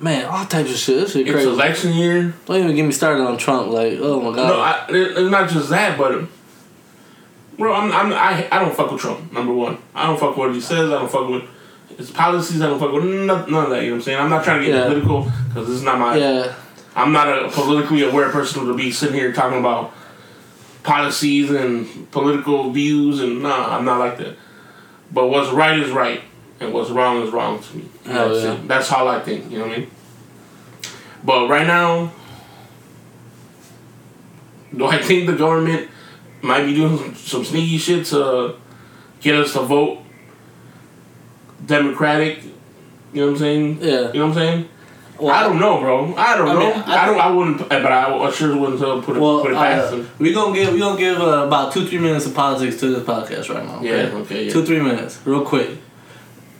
man, all types of shit. This shit It's crazy. election year. Don't even get me started on Trump. Like, oh my god. No, I, it's not just that, but bro, I'm, I'm I, I don't fuck with Trump. Number one, I don't fuck with what he says. I don't fuck with his policies. I don't fuck with none, none of that. You know what I'm saying? I'm not trying to get Yeah. political because this is not my. yeah. I'm not a politically aware person to be sitting here talking about policies and political views and nah, I'm not like that. But what's right is right, and what's wrong is wrong to me. Hell that's yeah. it. That's how I think. You know what I mean? But right now, do I think the government might be doing some, some sneaky shit to get us to vote Democratic? You know what I'm saying? Yeah. You know what I'm saying? Well, I don't know, bro. I don't I know. mean, I I, don't. I wouldn't. But I sure wouldn't uh, put it, Well, put it past uh, we gonna give we gonna give uh, about two three minutes of politics to this podcast right now. Yeah. Okay? Okay. Yeah. Two three minutes, real quick.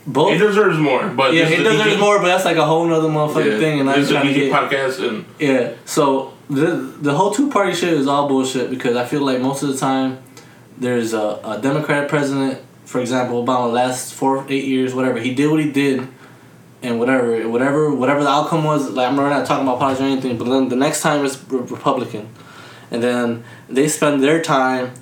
Both. It deserves more, but yeah, it deserves DJ more, but that's like a whole nother motherfucking yeah, thing, and I this is just a trying to get. podcast, and Yeah. So the the whole two party shit is all bullshit because I feel like most of the time there's a, a Democratic president, for example, Obama last four eight years, whatever he did what he did, and whatever whatever whatever the outcome was. Like I'm not talking about politics or anything, but then the next time it's re- Republican, and then they spend their time.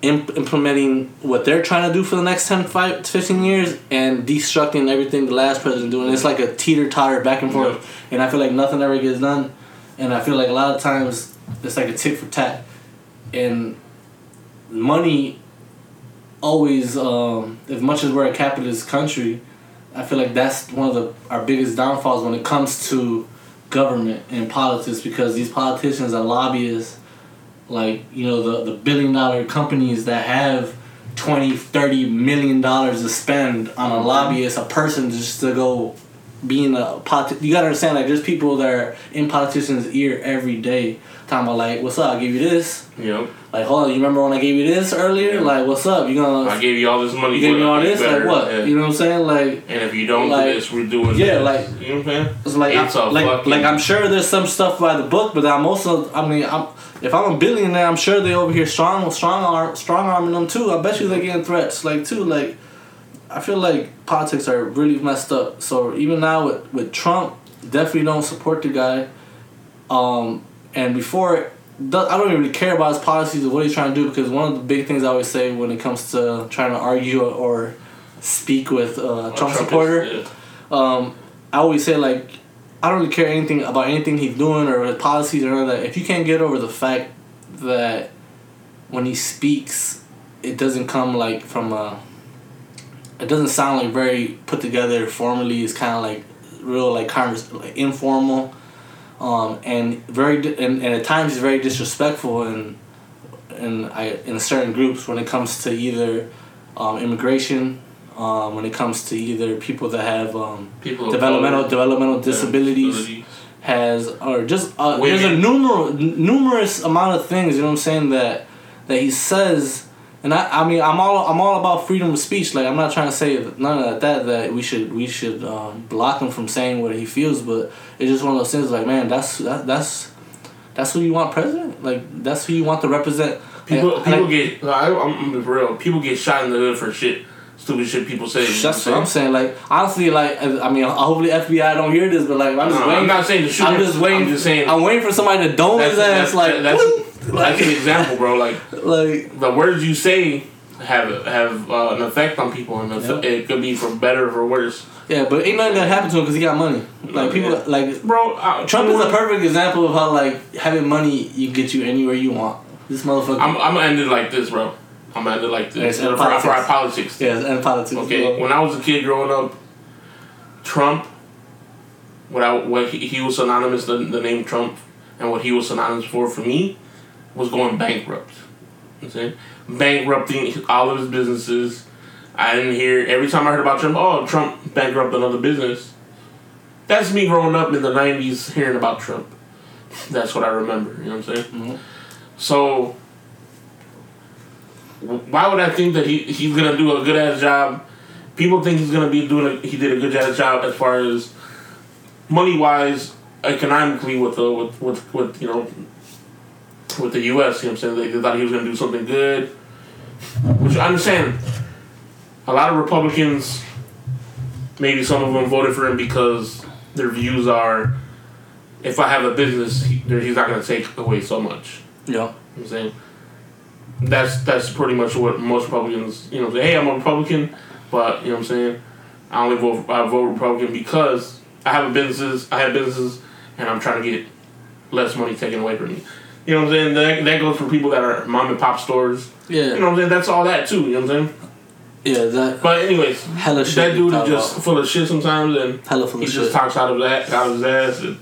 Imp- implementing what they're trying to do for the next 10 5 to 15 years and destructing everything the last president doing it's like a teeter-totter back and forth and i feel like nothing ever gets done and I feel like a lot of times it's like a tick for tat, and money always, um, as much as we're a capitalist country, I feel like that's one of the our biggest downfalls when it comes to government and politics because these politicians are lobbyists, like you know the the billion dollar companies that have 20 30 million dollars to spend on a mm-hmm. lobbyist a person just to go being a politi- you gotta understand like there's people that are in politicians' ear every day talking about like what's up? I'll give you this. Know, like hold on you remember when I gave you this earlier like what's up you gonna I gave you all this money. you gave me all this better- like what yeah. you know what I'm saying like And if you don't Like- do this, we're doing Yeah, this. like- you know what I'm saying? It's like It's I, like fucking- like I'm sure there's some stuff by the book, but I'm also I mean I'm if I'm a billionaire, I'm sure they over here strong strong arm strong arming them too. I bet you they're getting threats like too. Like I feel like politics are really messed up. So even now with with Trump, definitely don't support the guy. Um, and before. I don't really care about his policies or what he's trying to do because one of the big things I always say when it comes to trying to argue or speak with uh, Trump, is- supporter, yeah. um, I always say like I don't really care anything about anything he's doing or his policies or none of that. If you can't get over the fact that when he speaks, it doesn't come like from a. It doesn't sound like very put together formally. It's kind of like real like convers like informal, um, and very di- and, and at times he's very disrespectful and and I in certain groups when it comes to either um, immigration, um, when it comes to either people that have um, People developmental color, developmental disabilities disabilities. has or just uh, there's a numerous numerous amount of things you know what I'm saying that that he says and I, I mean I'm all I'm all about freedom of speech like I'm not trying to say none of that that we should we should um, block him from saying what he feels but it's just one of those things like man that's that, that's that's who you want president like that's who you want to represent People, Like, people get. I, I'm, I'm real. People get shot in the hood for shit, stupid shit people say. that's what I'm saying like honestly like I mean hopefully FBI don't hear this but like I'm just No, waiting I'm not saying to shoot. I'm just waiting I'm just saying. I'm waiting for somebody to dome his ass that's, like that's, that's an example, bro. Like like the words you say have have uh, an effect on people, and Yep. it could be for better or for worse. yeah, but ain't nothing gonna happen to him because he got money. Like people, Yeah. like Bro, uh, Trump is a perfect example of how like having money you get you anywhere you want. This motherfucker. I'm, I'm gonna end it like this, bro. I'm gonna end it like this Yes, for, and for, our politics. politics. yeah, and politics. Okay, when I was a kid growing up, Trump, what I what he, he was synonymous the, the name Trump, and what he was synonymous for for me, was going bankrupt. You know what I'm saying bankrupting all of his businesses. I didn't hear every time I heard about Trump. Oh, Trump bankrupt another business. That's me growing up in the '90s hearing about Trump. That's what I remember. You know what I'm saying? Mhm. So why would I think that he he's gonna do a good ass job? People think he's gonna be doing a, he did a good ass job as far as money wise, economically with the with, with with you know with the U.S. You know what I'm saying they, thought he was gonna do something good, which I understand. A lot of Republicans, maybe some of them voted for him because their views are, if I have a business, he, he's not gonna take away so much. yeah, You know what I'm saying that's that's pretty much what most Republicans you know say. Hey, I'm a Republican, but you know what I'm saying. I only vote I vote Republican because I have a businesses. I have businesses, and I'm trying to get less money taken away from me. You know what I'm saying? That, that goes for people that are mom and pop stores. yeah, You know what I'm saying? That's all that too. You know what I'm saying? yeah. That But anyways, hella shit. that dude is just about. full of shit sometimes, and hella full he of just shit. talks out of that, out of his ass, and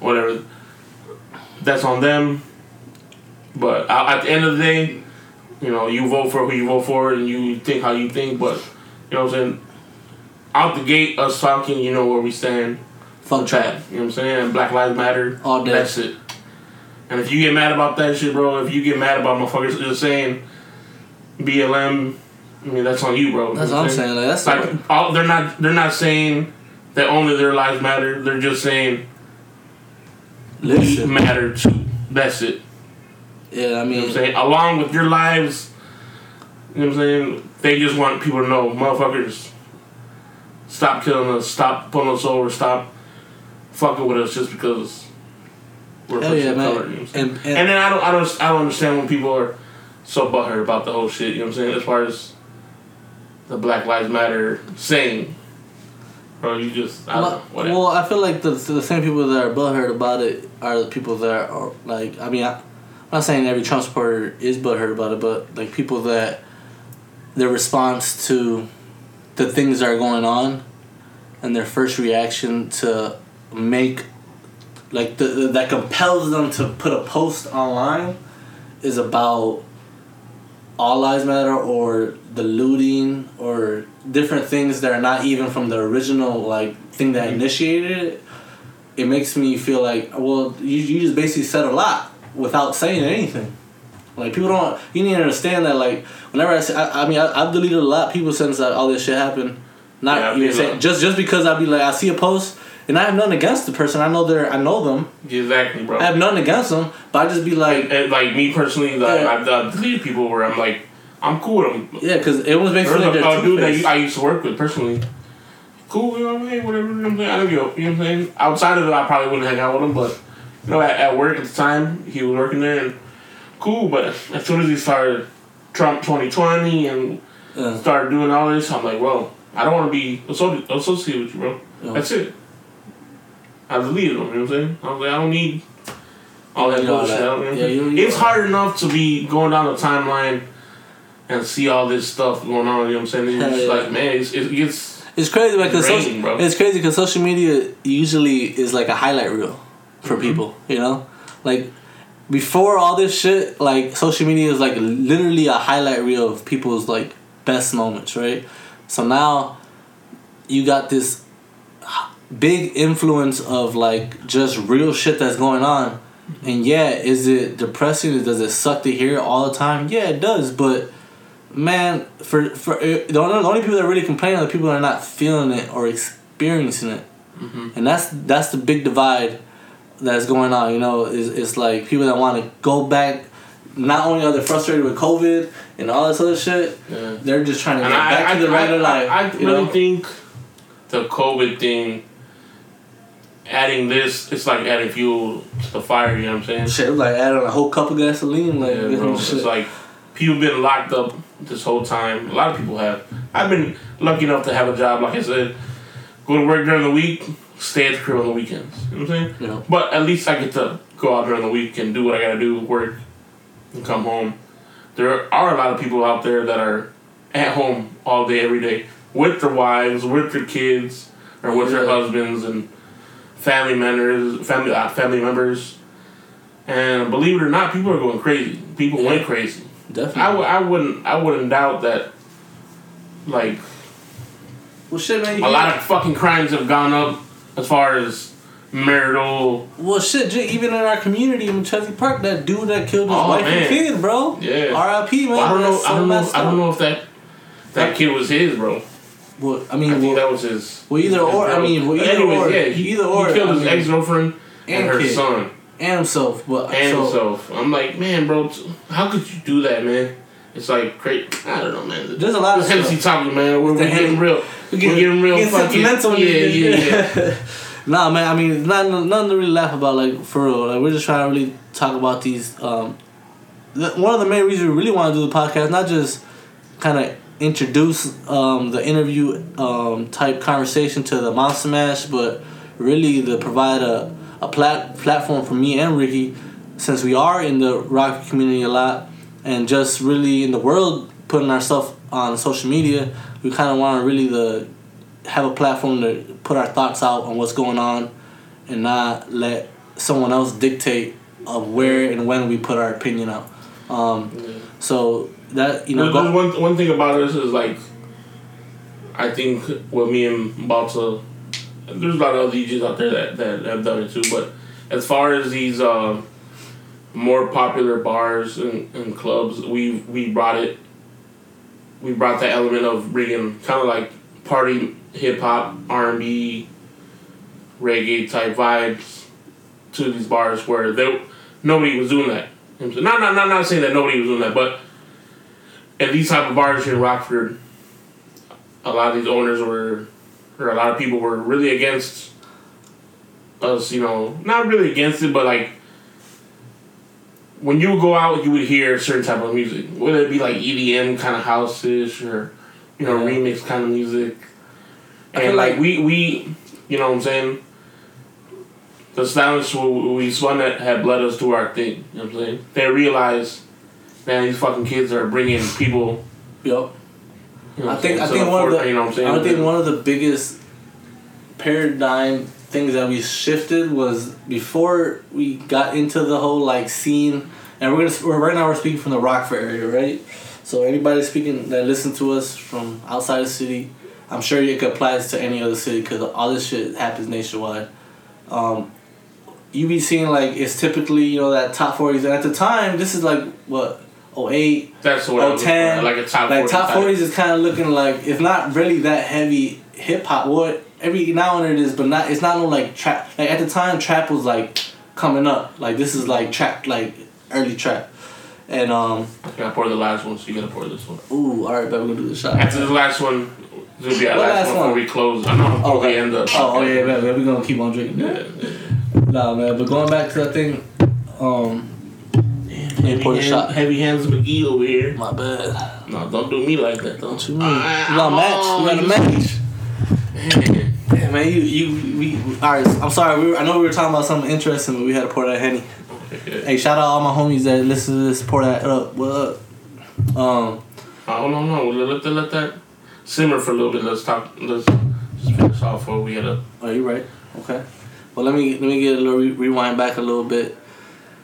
whatever. That's on them. But at the end of the day, you know, you vote for who you vote for, and you think how you think. But you know what I'm saying. Out the gate, us talking, you know where we stand. Fuck Trump. You know what I'm saying? Black Lives Matter. All day. That's it. And if you get mad about that shit, bro, if you get mad about motherfuckers just saying BLM, I mean that's on you, bro. That's You know what I'm saying. Like that's like all they're not they're not saying that only their lives matter. They're just saying we matter too. That's it. Yeah, I You know mean, I'm saying? Along with your lives, you know what I'm saying? They just want people to know, motherfuckers, stop killing us, stop pulling us over, stop fucking with us just because we're a hell person yeah, of man. color. You know what I'm saying? and, and, And then I don't, I don't, I don't understand when people are so butthurt about the whole shit. You know what I'm saying? As far as the Black Lives Matter saying, bro, you just, I don't know, Well, whatever. well, I feel like the the same people that are butthurt about it are the people that are like. I mean, I, I'm not saying every Trump supporter is butthurt about it, but like people that their response to the things that are going on, and their first reaction to make like the, the that compels them to put a post online is about all lives matter or the looting or different things that are not even from the original like thing that mm-hmm. initiated it, it makes me feel like well you you just basically said a lot without saying anything. Like people don't you need to understand that like whenever I say I, I mean I, I've deleted a lot of people since that all this shit happened. Not Yeah, even saying just just because I'll be like I see a post and I have nothing against the person. I know they're I know them. Exactly, bro. I have nothing against them, but I just be like and, and, like me personally, like, Yeah. I've uh, deleted people where I'm like, I'm cool with them. yeah, because it was basically There's a, a dude that. I used to work with personally. Cool, you know what I mean? Whatever, you know what I'm saying? I don't give, you know what I'm saying? Outside of it, I probably wouldn't hang out with him, but, you know, at, at work at the time, he was working there, and cool, but as soon as he started Trump 2020 and Yeah. started doing all this, I'm like, well, I don't want to be associated with you, bro. That's it. I deleted him, you know what I'm saying? I was like, I don't need all that all bullshit. that. I don't- you know what Yeah, it's all that. hard enough to be going down the timeline and see all this stuff going on, you know what I'm saying? It's just yeah. like, man, it's, it gets. It's crazy because It's social, bro. it's crazy because social media usually is like a highlight reel for Mm-hmm. people. You know, like before all this shit, like social media is like literally a highlight reel of people's like best moments, right? So now you got this big influence of like just real shit that's going on. And yeah, is it depressing? Does it suck to hear it all the time? Yeah, it does. But man, for for uh, the only, the only people that really complain are the people that are not feeling it or experiencing it, and that's that's the big divide that's going on. You know, is it's like people that want to go back. Not only are they frustrated with COVID and all this other shit, Yeah. they're just trying to And get I, back I, to the I, regular life. I really know? think the COVID thing, adding this, it's like adding fuel to the fire, you know what I'm saying? Shit, like adding a whole cup of gasoline, like Yeah, bro. It's like people been locked up this whole time. A lot of people have. I've been lucky enough to have a job, like I said, go to work during the week, stay at the crib on the weekends. You know what I'm saying? Yeah. But at least I get to go out during the week and do what I gotta do, work, and come home. There are a lot of people out there that are at home all day, every day, with their wives, with their kids, or with their husbands and family members, family uh, family members. And believe it or not, people are going crazy. People went crazy. Definitely. I, w- I wouldn't I wouldn't doubt that. Like well, shit, man. A lot of fucking crimes have gone up as far as marital. Well, shit, j- even in our community in Chelsea Park, that dude that killed his Oh, wife man. and kid, bro. Yeah. R.I.P. Man. Well, I don't know. I don't know. I don't know if that that kid was his, bro. Well, I I mean, think well, that was his. well, either his or, I mean, well, either Anyways, or. yeah, he, Either or, He killed I his ex girlfriend and, and her kid. son and himself, but and so, himself. I'm like, man, bro, t- how could you do that, man? It's like great. I don't know, man. There's a lot of This Hennessy stuff. talking, man. We're, we're getting Hen- real. We're getting, real getting fucking. sentimental. Yeah, yeah, yeah. nah, man. I mean, it's not nothing to really laugh about. Like for real, like we're just trying to really talk about these. Um, the, one of the main reasons we really want to do the podcast, not just kind of introduce um, the interview um, type conversation to the Monster Mash, but really to provide a a plat- platform for me and Ricky, since we are in the rock community a lot, and just really in the world putting ourselves on social media, we kind of want to really the have a platform to put our thoughts out on what's going on, and not let someone else dictate of where and when we put our opinion out. Um, so that you know, There's go, there's one one thing about us is like, I think with me and Balta, there's a lot of other DJs out there that, that have done it too. But as far as these uh, more popular bars and, and clubs, we we brought it. We brought that element of bringing kind of like party hip hop, R and B, reggae type vibes to these bars where they nobody was doing that. You know what I'm? Not, not, not, not saying that nobody was doing that, but at these type of bars here in Rockford, a lot of these owners were, or a lot of people were really against us, you know, not really against it, but like, when you would go out, you would hear a certain type of music, whether it be like EDM kind of house-ish or, you know, Yeah. remix kind of music. And like, like- we, we, you know what I'm saying? The stylists we, we spun that had led us to our thing, you know what I'm saying? They realized, man, these fucking kids are bringing people Yup. you know I think I think So one of the you know what I'm saying? I think one of the biggest paradigm things that we shifted was before we got into the whole like scene, and we're gonna we're, right now we're speaking from the Rockford area, right? So anybody speaking that listen to us from outside the city, I'm sure it applies to any other city because all this shit happens nationwide. Um, you be seeing like it's typically you know that top forties, and at the time this is like what 08, That's what I was 010, looking for, like a top like 40 top type. forties is kind of looking like it's not really that heavy hip hop. What every now and then it is, but not it's not no like trap. Like at the time, trap was like coming up. Like this is like trap, like early trap, and um. I gotta pour the last one, so you gotta pour this one. Ooh, all right, bet we're gonna do the shot. After the last one, this will be our What last, last one one? before we close. I know before Oh, we end up. Oh, oh yeah, man, man, we're gonna keep on drinking. Yeah, yeah. Nah, man, but going back to that thing, um, Heavy, pour the hand- shot. heavy hands McGee over here. my bad. No, don't do me like that. Don't you mean? We got a match. We got a match. match. Yeah, man, you, you, we, all right. I'm sorry. We were, I know we were talking about something interesting, but we had to pour that henny. Hey, shout out all my homies that listen to this. Pour that up. What up? Um, Oh no no, let that let that simmer for a little bit. Let's talk. Let's just finish off before we get up. are you right? Okay. Well, let me let me get a little re- rewind back a little bit.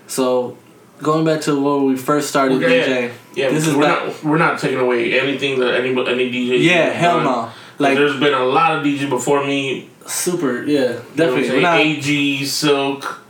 So, going back to where we first started DJing. Yeah, This this is we're back- not we're not taking away anything that any any DJ. Yeah, hell done. no. Like there's been a lot of DJs before me. super. Yeah, You know definitely. Not- AG, Silk,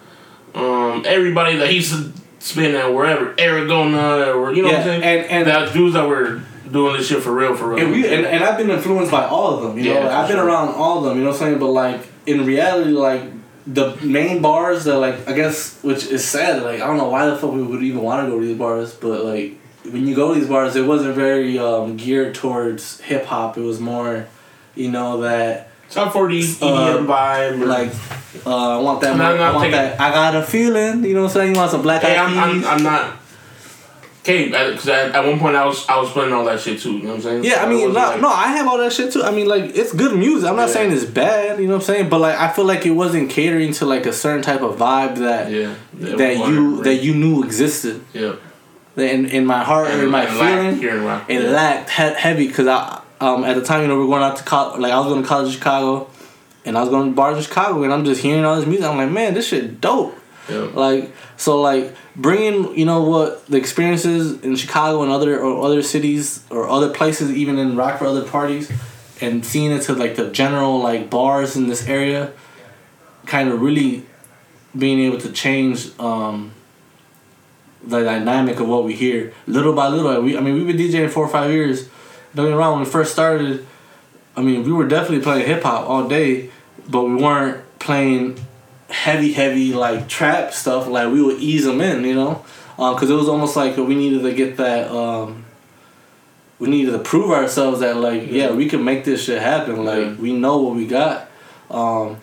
um, everybody that he's spin at wherever, Aragona, or you know what I'm saying? and- and- that dudes that were doing this shit for real, for real. And we and, and I've been influenced by all of them. You know, Yeah, I've been sure. around all of them. You know what I'm saying? But like in reality, like the main bars that like I guess which is sad. Like I don't know why the fuck we would even want to go to these bars, but like when you go to these bars, it wasn't very um, geared towards hip hop. It was more, you know, that top 40 EDM vibe. like uh, I want that. No, I'm I want that. I got a feeling. You know what I'm saying? You want some black hey, eyed I'm, I'm. I'm not. Okay, because at, at one point I was I was playing all that shit too. You know what I'm saying? Yeah, I mean, no, like- no, I have all that shit too. I mean, like, it's good music. I'm not Yeah. saying it's bad, you know what I'm saying? But like, I feel like it wasn't catering to like a certain type of vibe that Yeah. that you that you knew existed. Yeah. In in my heart and, in my And feeling, it yeah. lacked he- heavy because I um at the time you know we are going out to college like I was going to college in Chicago, and I was going to bars in Chicago and I'm just hearing all this music. I'm like, man, this shit dope. Yeah. Like so, like bringing you know what the experiences in Chicago and other or other cities or other places, even in Rockford other parties, and seeing it to like the general like bars in this area, kind of really being able to change um, the dynamic of what we hear little by little. We I mean we've been DJing four or five years. Don't get me wrong. When we first started, I mean we were definitely playing hip hop all day, but we weren't playing heavy, heavy like trap stuff. Like we would ease them in, you know, because it was almost like we needed to get that. Um, we needed to prove ourselves that like yeah, we can make this shit happen. Like Yeah. we know what we got, um,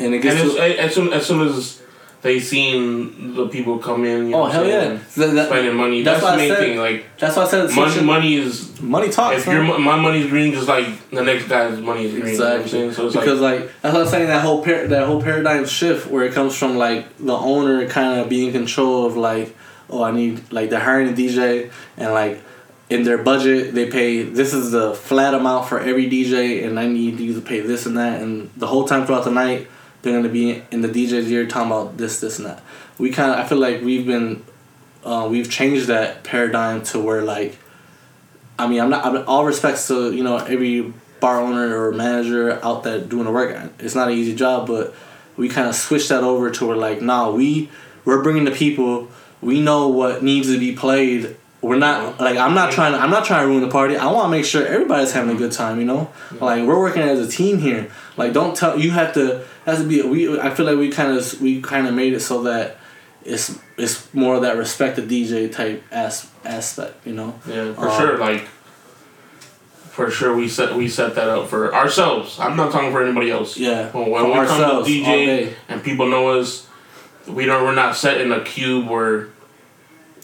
and it gets And to, as, as soon as soon as they seen the people come in, you know oh hell yeah, saying, That- spending money. That's That's, the main said- thing. Like that's why I said money, money, is money talks. if your my money's green, just like the next guy's money is green. You know Exactly. So because like, like, that's what I'm saying. That whole par- that whole paradigm shift where it comes from like the owner kind of being in control of like, oh, I need like they're hiring a DJ and like in their budget they pay this is the flat amount for every DJ and I need you to pay this and that and the whole time throughout the night they're gonna be in the DJ's ear talking about this this and that. We kind of I feel like we've been uh, we've changed that paradigm to where like I mean, I'm not. I'm, all respects to you know every bar owner or manager out there doing the work. It's not an easy job, but we kind of switched that over to where like, nah, we we're bringing the people. We know what needs to be played. We're not like I'm not trying. To, I'm not trying to ruin the party. I want to make sure everybody's having a good time. You know, like we're working as a team here. Like don't tell you have to has to be. We I feel like we kind of we kind of made it so that it's it's more of that respect the DJ type as, aspect. You know. yeah, for um, sure. Like for sure, we set we set that up for ourselves. I'm not talking for anybody else. Yeah, When, when for we come ourselves, to DJ and people know us, we don't. We're not set in a cube where.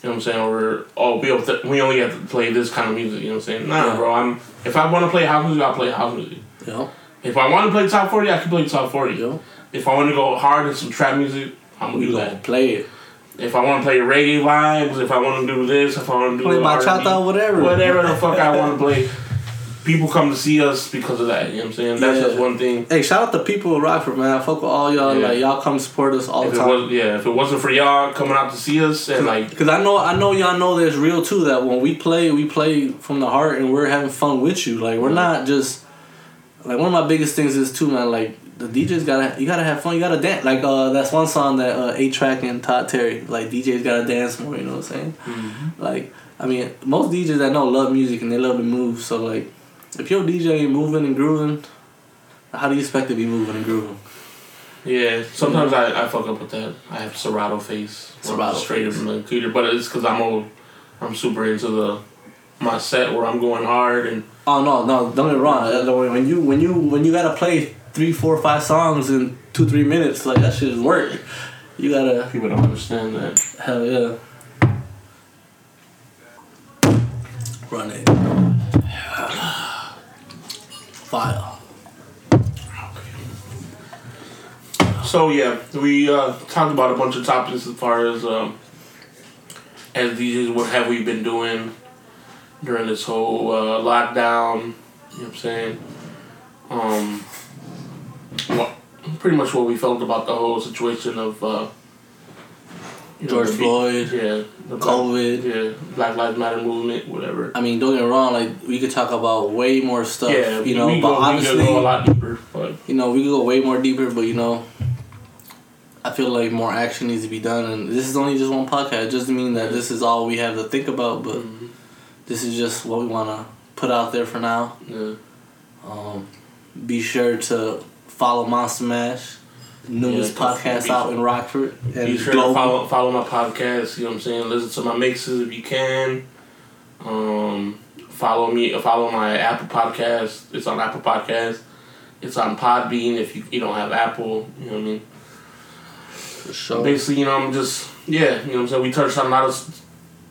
You know what I'm saying? Or oh, we have to, we only have to play this kind of music. You know what I'm saying? Nah, Yeah. bro. I'm if I want to play house music, I'll play house music. Yo, If I want to play top forty, I can play top forty. yo, If I want to go hard in some trap music, I'm gonna gonna that. play it. If I want to play reggae vibes, if I want to do this, if I want to do Play bachata, whatever. whatever the fuck I want to play, people come to see us because of that. You know what I'm saying? That's Yeah. just one thing. Hey, shout out to the people of Rockford, man. I fuck with all y'all. Yeah. Like y'all come support us all If the time. was, yeah, if it wasn't for y'all coming out to see us and like, Cause I know I know y'all know that it's real too. That when we play, we play from the heart and we're having fun with you. Like we're Yeah. not just like one of my biggest things is too, man. Like the DJs gotta you gotta have fun. You gotta dance. Like uh, that's one song that uh, A-Trak and Todd Terry. Like DJs gotta dance more. You know what I'm saying? Mm-hmm. Like I mean, most DJs I know love music and they love to move. So like, if your DJ ain't moving and grooving, how do you expect to be moving and grooving? Yeah, sometimes I, I fuck up with that. I have Serato face. Serato straight face. up in the computer, but it's because I'm old. I'm super into the my set where I'm going hard and Oh no, no, don't get me wrong. When you when you when you gotta play three, four, five songs in two, three minutes, like that shit is work. You gotta people don't understand that. hell yeah. Run it. Fire. So yeah, we uh, talked about a bunch of topics as far as um, as DJs. What have we been doing during this whole uh, lockdown? You know what I'm saying? Um, what, pretty much what we felt about the whole situation of uh, know, George the Floyd, yeah, the Black, COVID. yeah, Black Lives Matter movement, whatever. I mean, don't get me wrong. Like we could talk about way more stuff. yeah, you know, we but go, we could go a lot deeper, but you know, we could go way more deeper. But you know, I feel like more action needs to be done, and this is only just one podcast. It doesn't mean that this is all we have to think about, but mhm, this is just what we want to put out there for now. yeah. Um, be sure to follow Monster Mash, newest Yeah, podcast out sure- in Rockford and Be sure global. to follow follow my podcast. You know what I'm saying. Listen to my mixes if you can. Um, follow me. Follow my Apple podcast. It's on Apple Podcast. It's on Podbean if you, you don't have Apple. You know what I mean. For sure. Basically, you know, I'm just yeah. You know what I'm saying. We touched on a lot of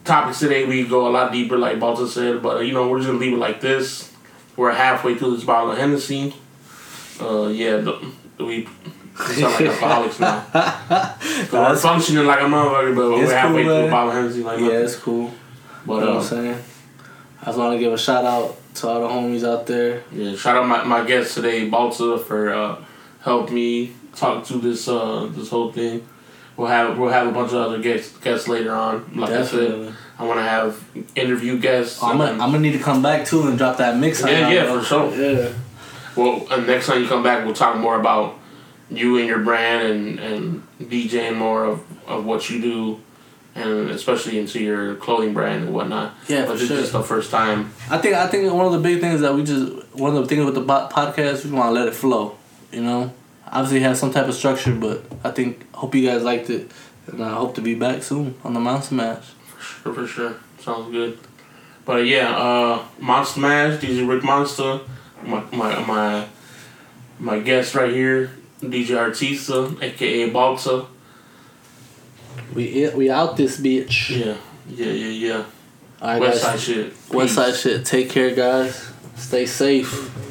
topics today. We go a lot deeper, like Balta said. But uh, you know, we're just gonna leave it like this. We're halfway through this bottle of Hennessy. Uh, yeah, the, we sound like alcoholics now. So we're functioning like a motherfucker, but we're halfway cool, through a bottle of Hennessy like yeah, nothing. it's cool. But you know what uh, I'm saying? I just want to give a shout out to all the homies out there. yeah, shout out my, my guest today, Balta, for uh, helping me talk through this uh, this whole thing. We'll have we'll have a bunch of other guests guests later on. Like I said, I want to have interview guests. I'm gonna, I'm gonna need to come back too and drop that mix. Yeah, on yeah, for sure. Yeah. Well, and next time you come back, we'll talk more about you and your brand and, and DJing more of, of what you do, and especially into your clothing brand and whatnot. Yeah, but for this sure. is just the first time. I think I think one of the big things that we just one of the things with the podcast we want to let it flow. You know, obviously it has some type of structure, but I think hope you guys liked it, and I hope to be back soon on the Monster Mash. For sure, for sure. Sounds good. But yeah, uh, Monster Mash, DJ Rick Monster, my my my my guest right here, DJ Artista, aka Balta. We we out this bitch. Yeah, yeah, yeah, yeah. All right, West guys. Side shit. West Peace. Side shit. Take care, guys. Stay safe.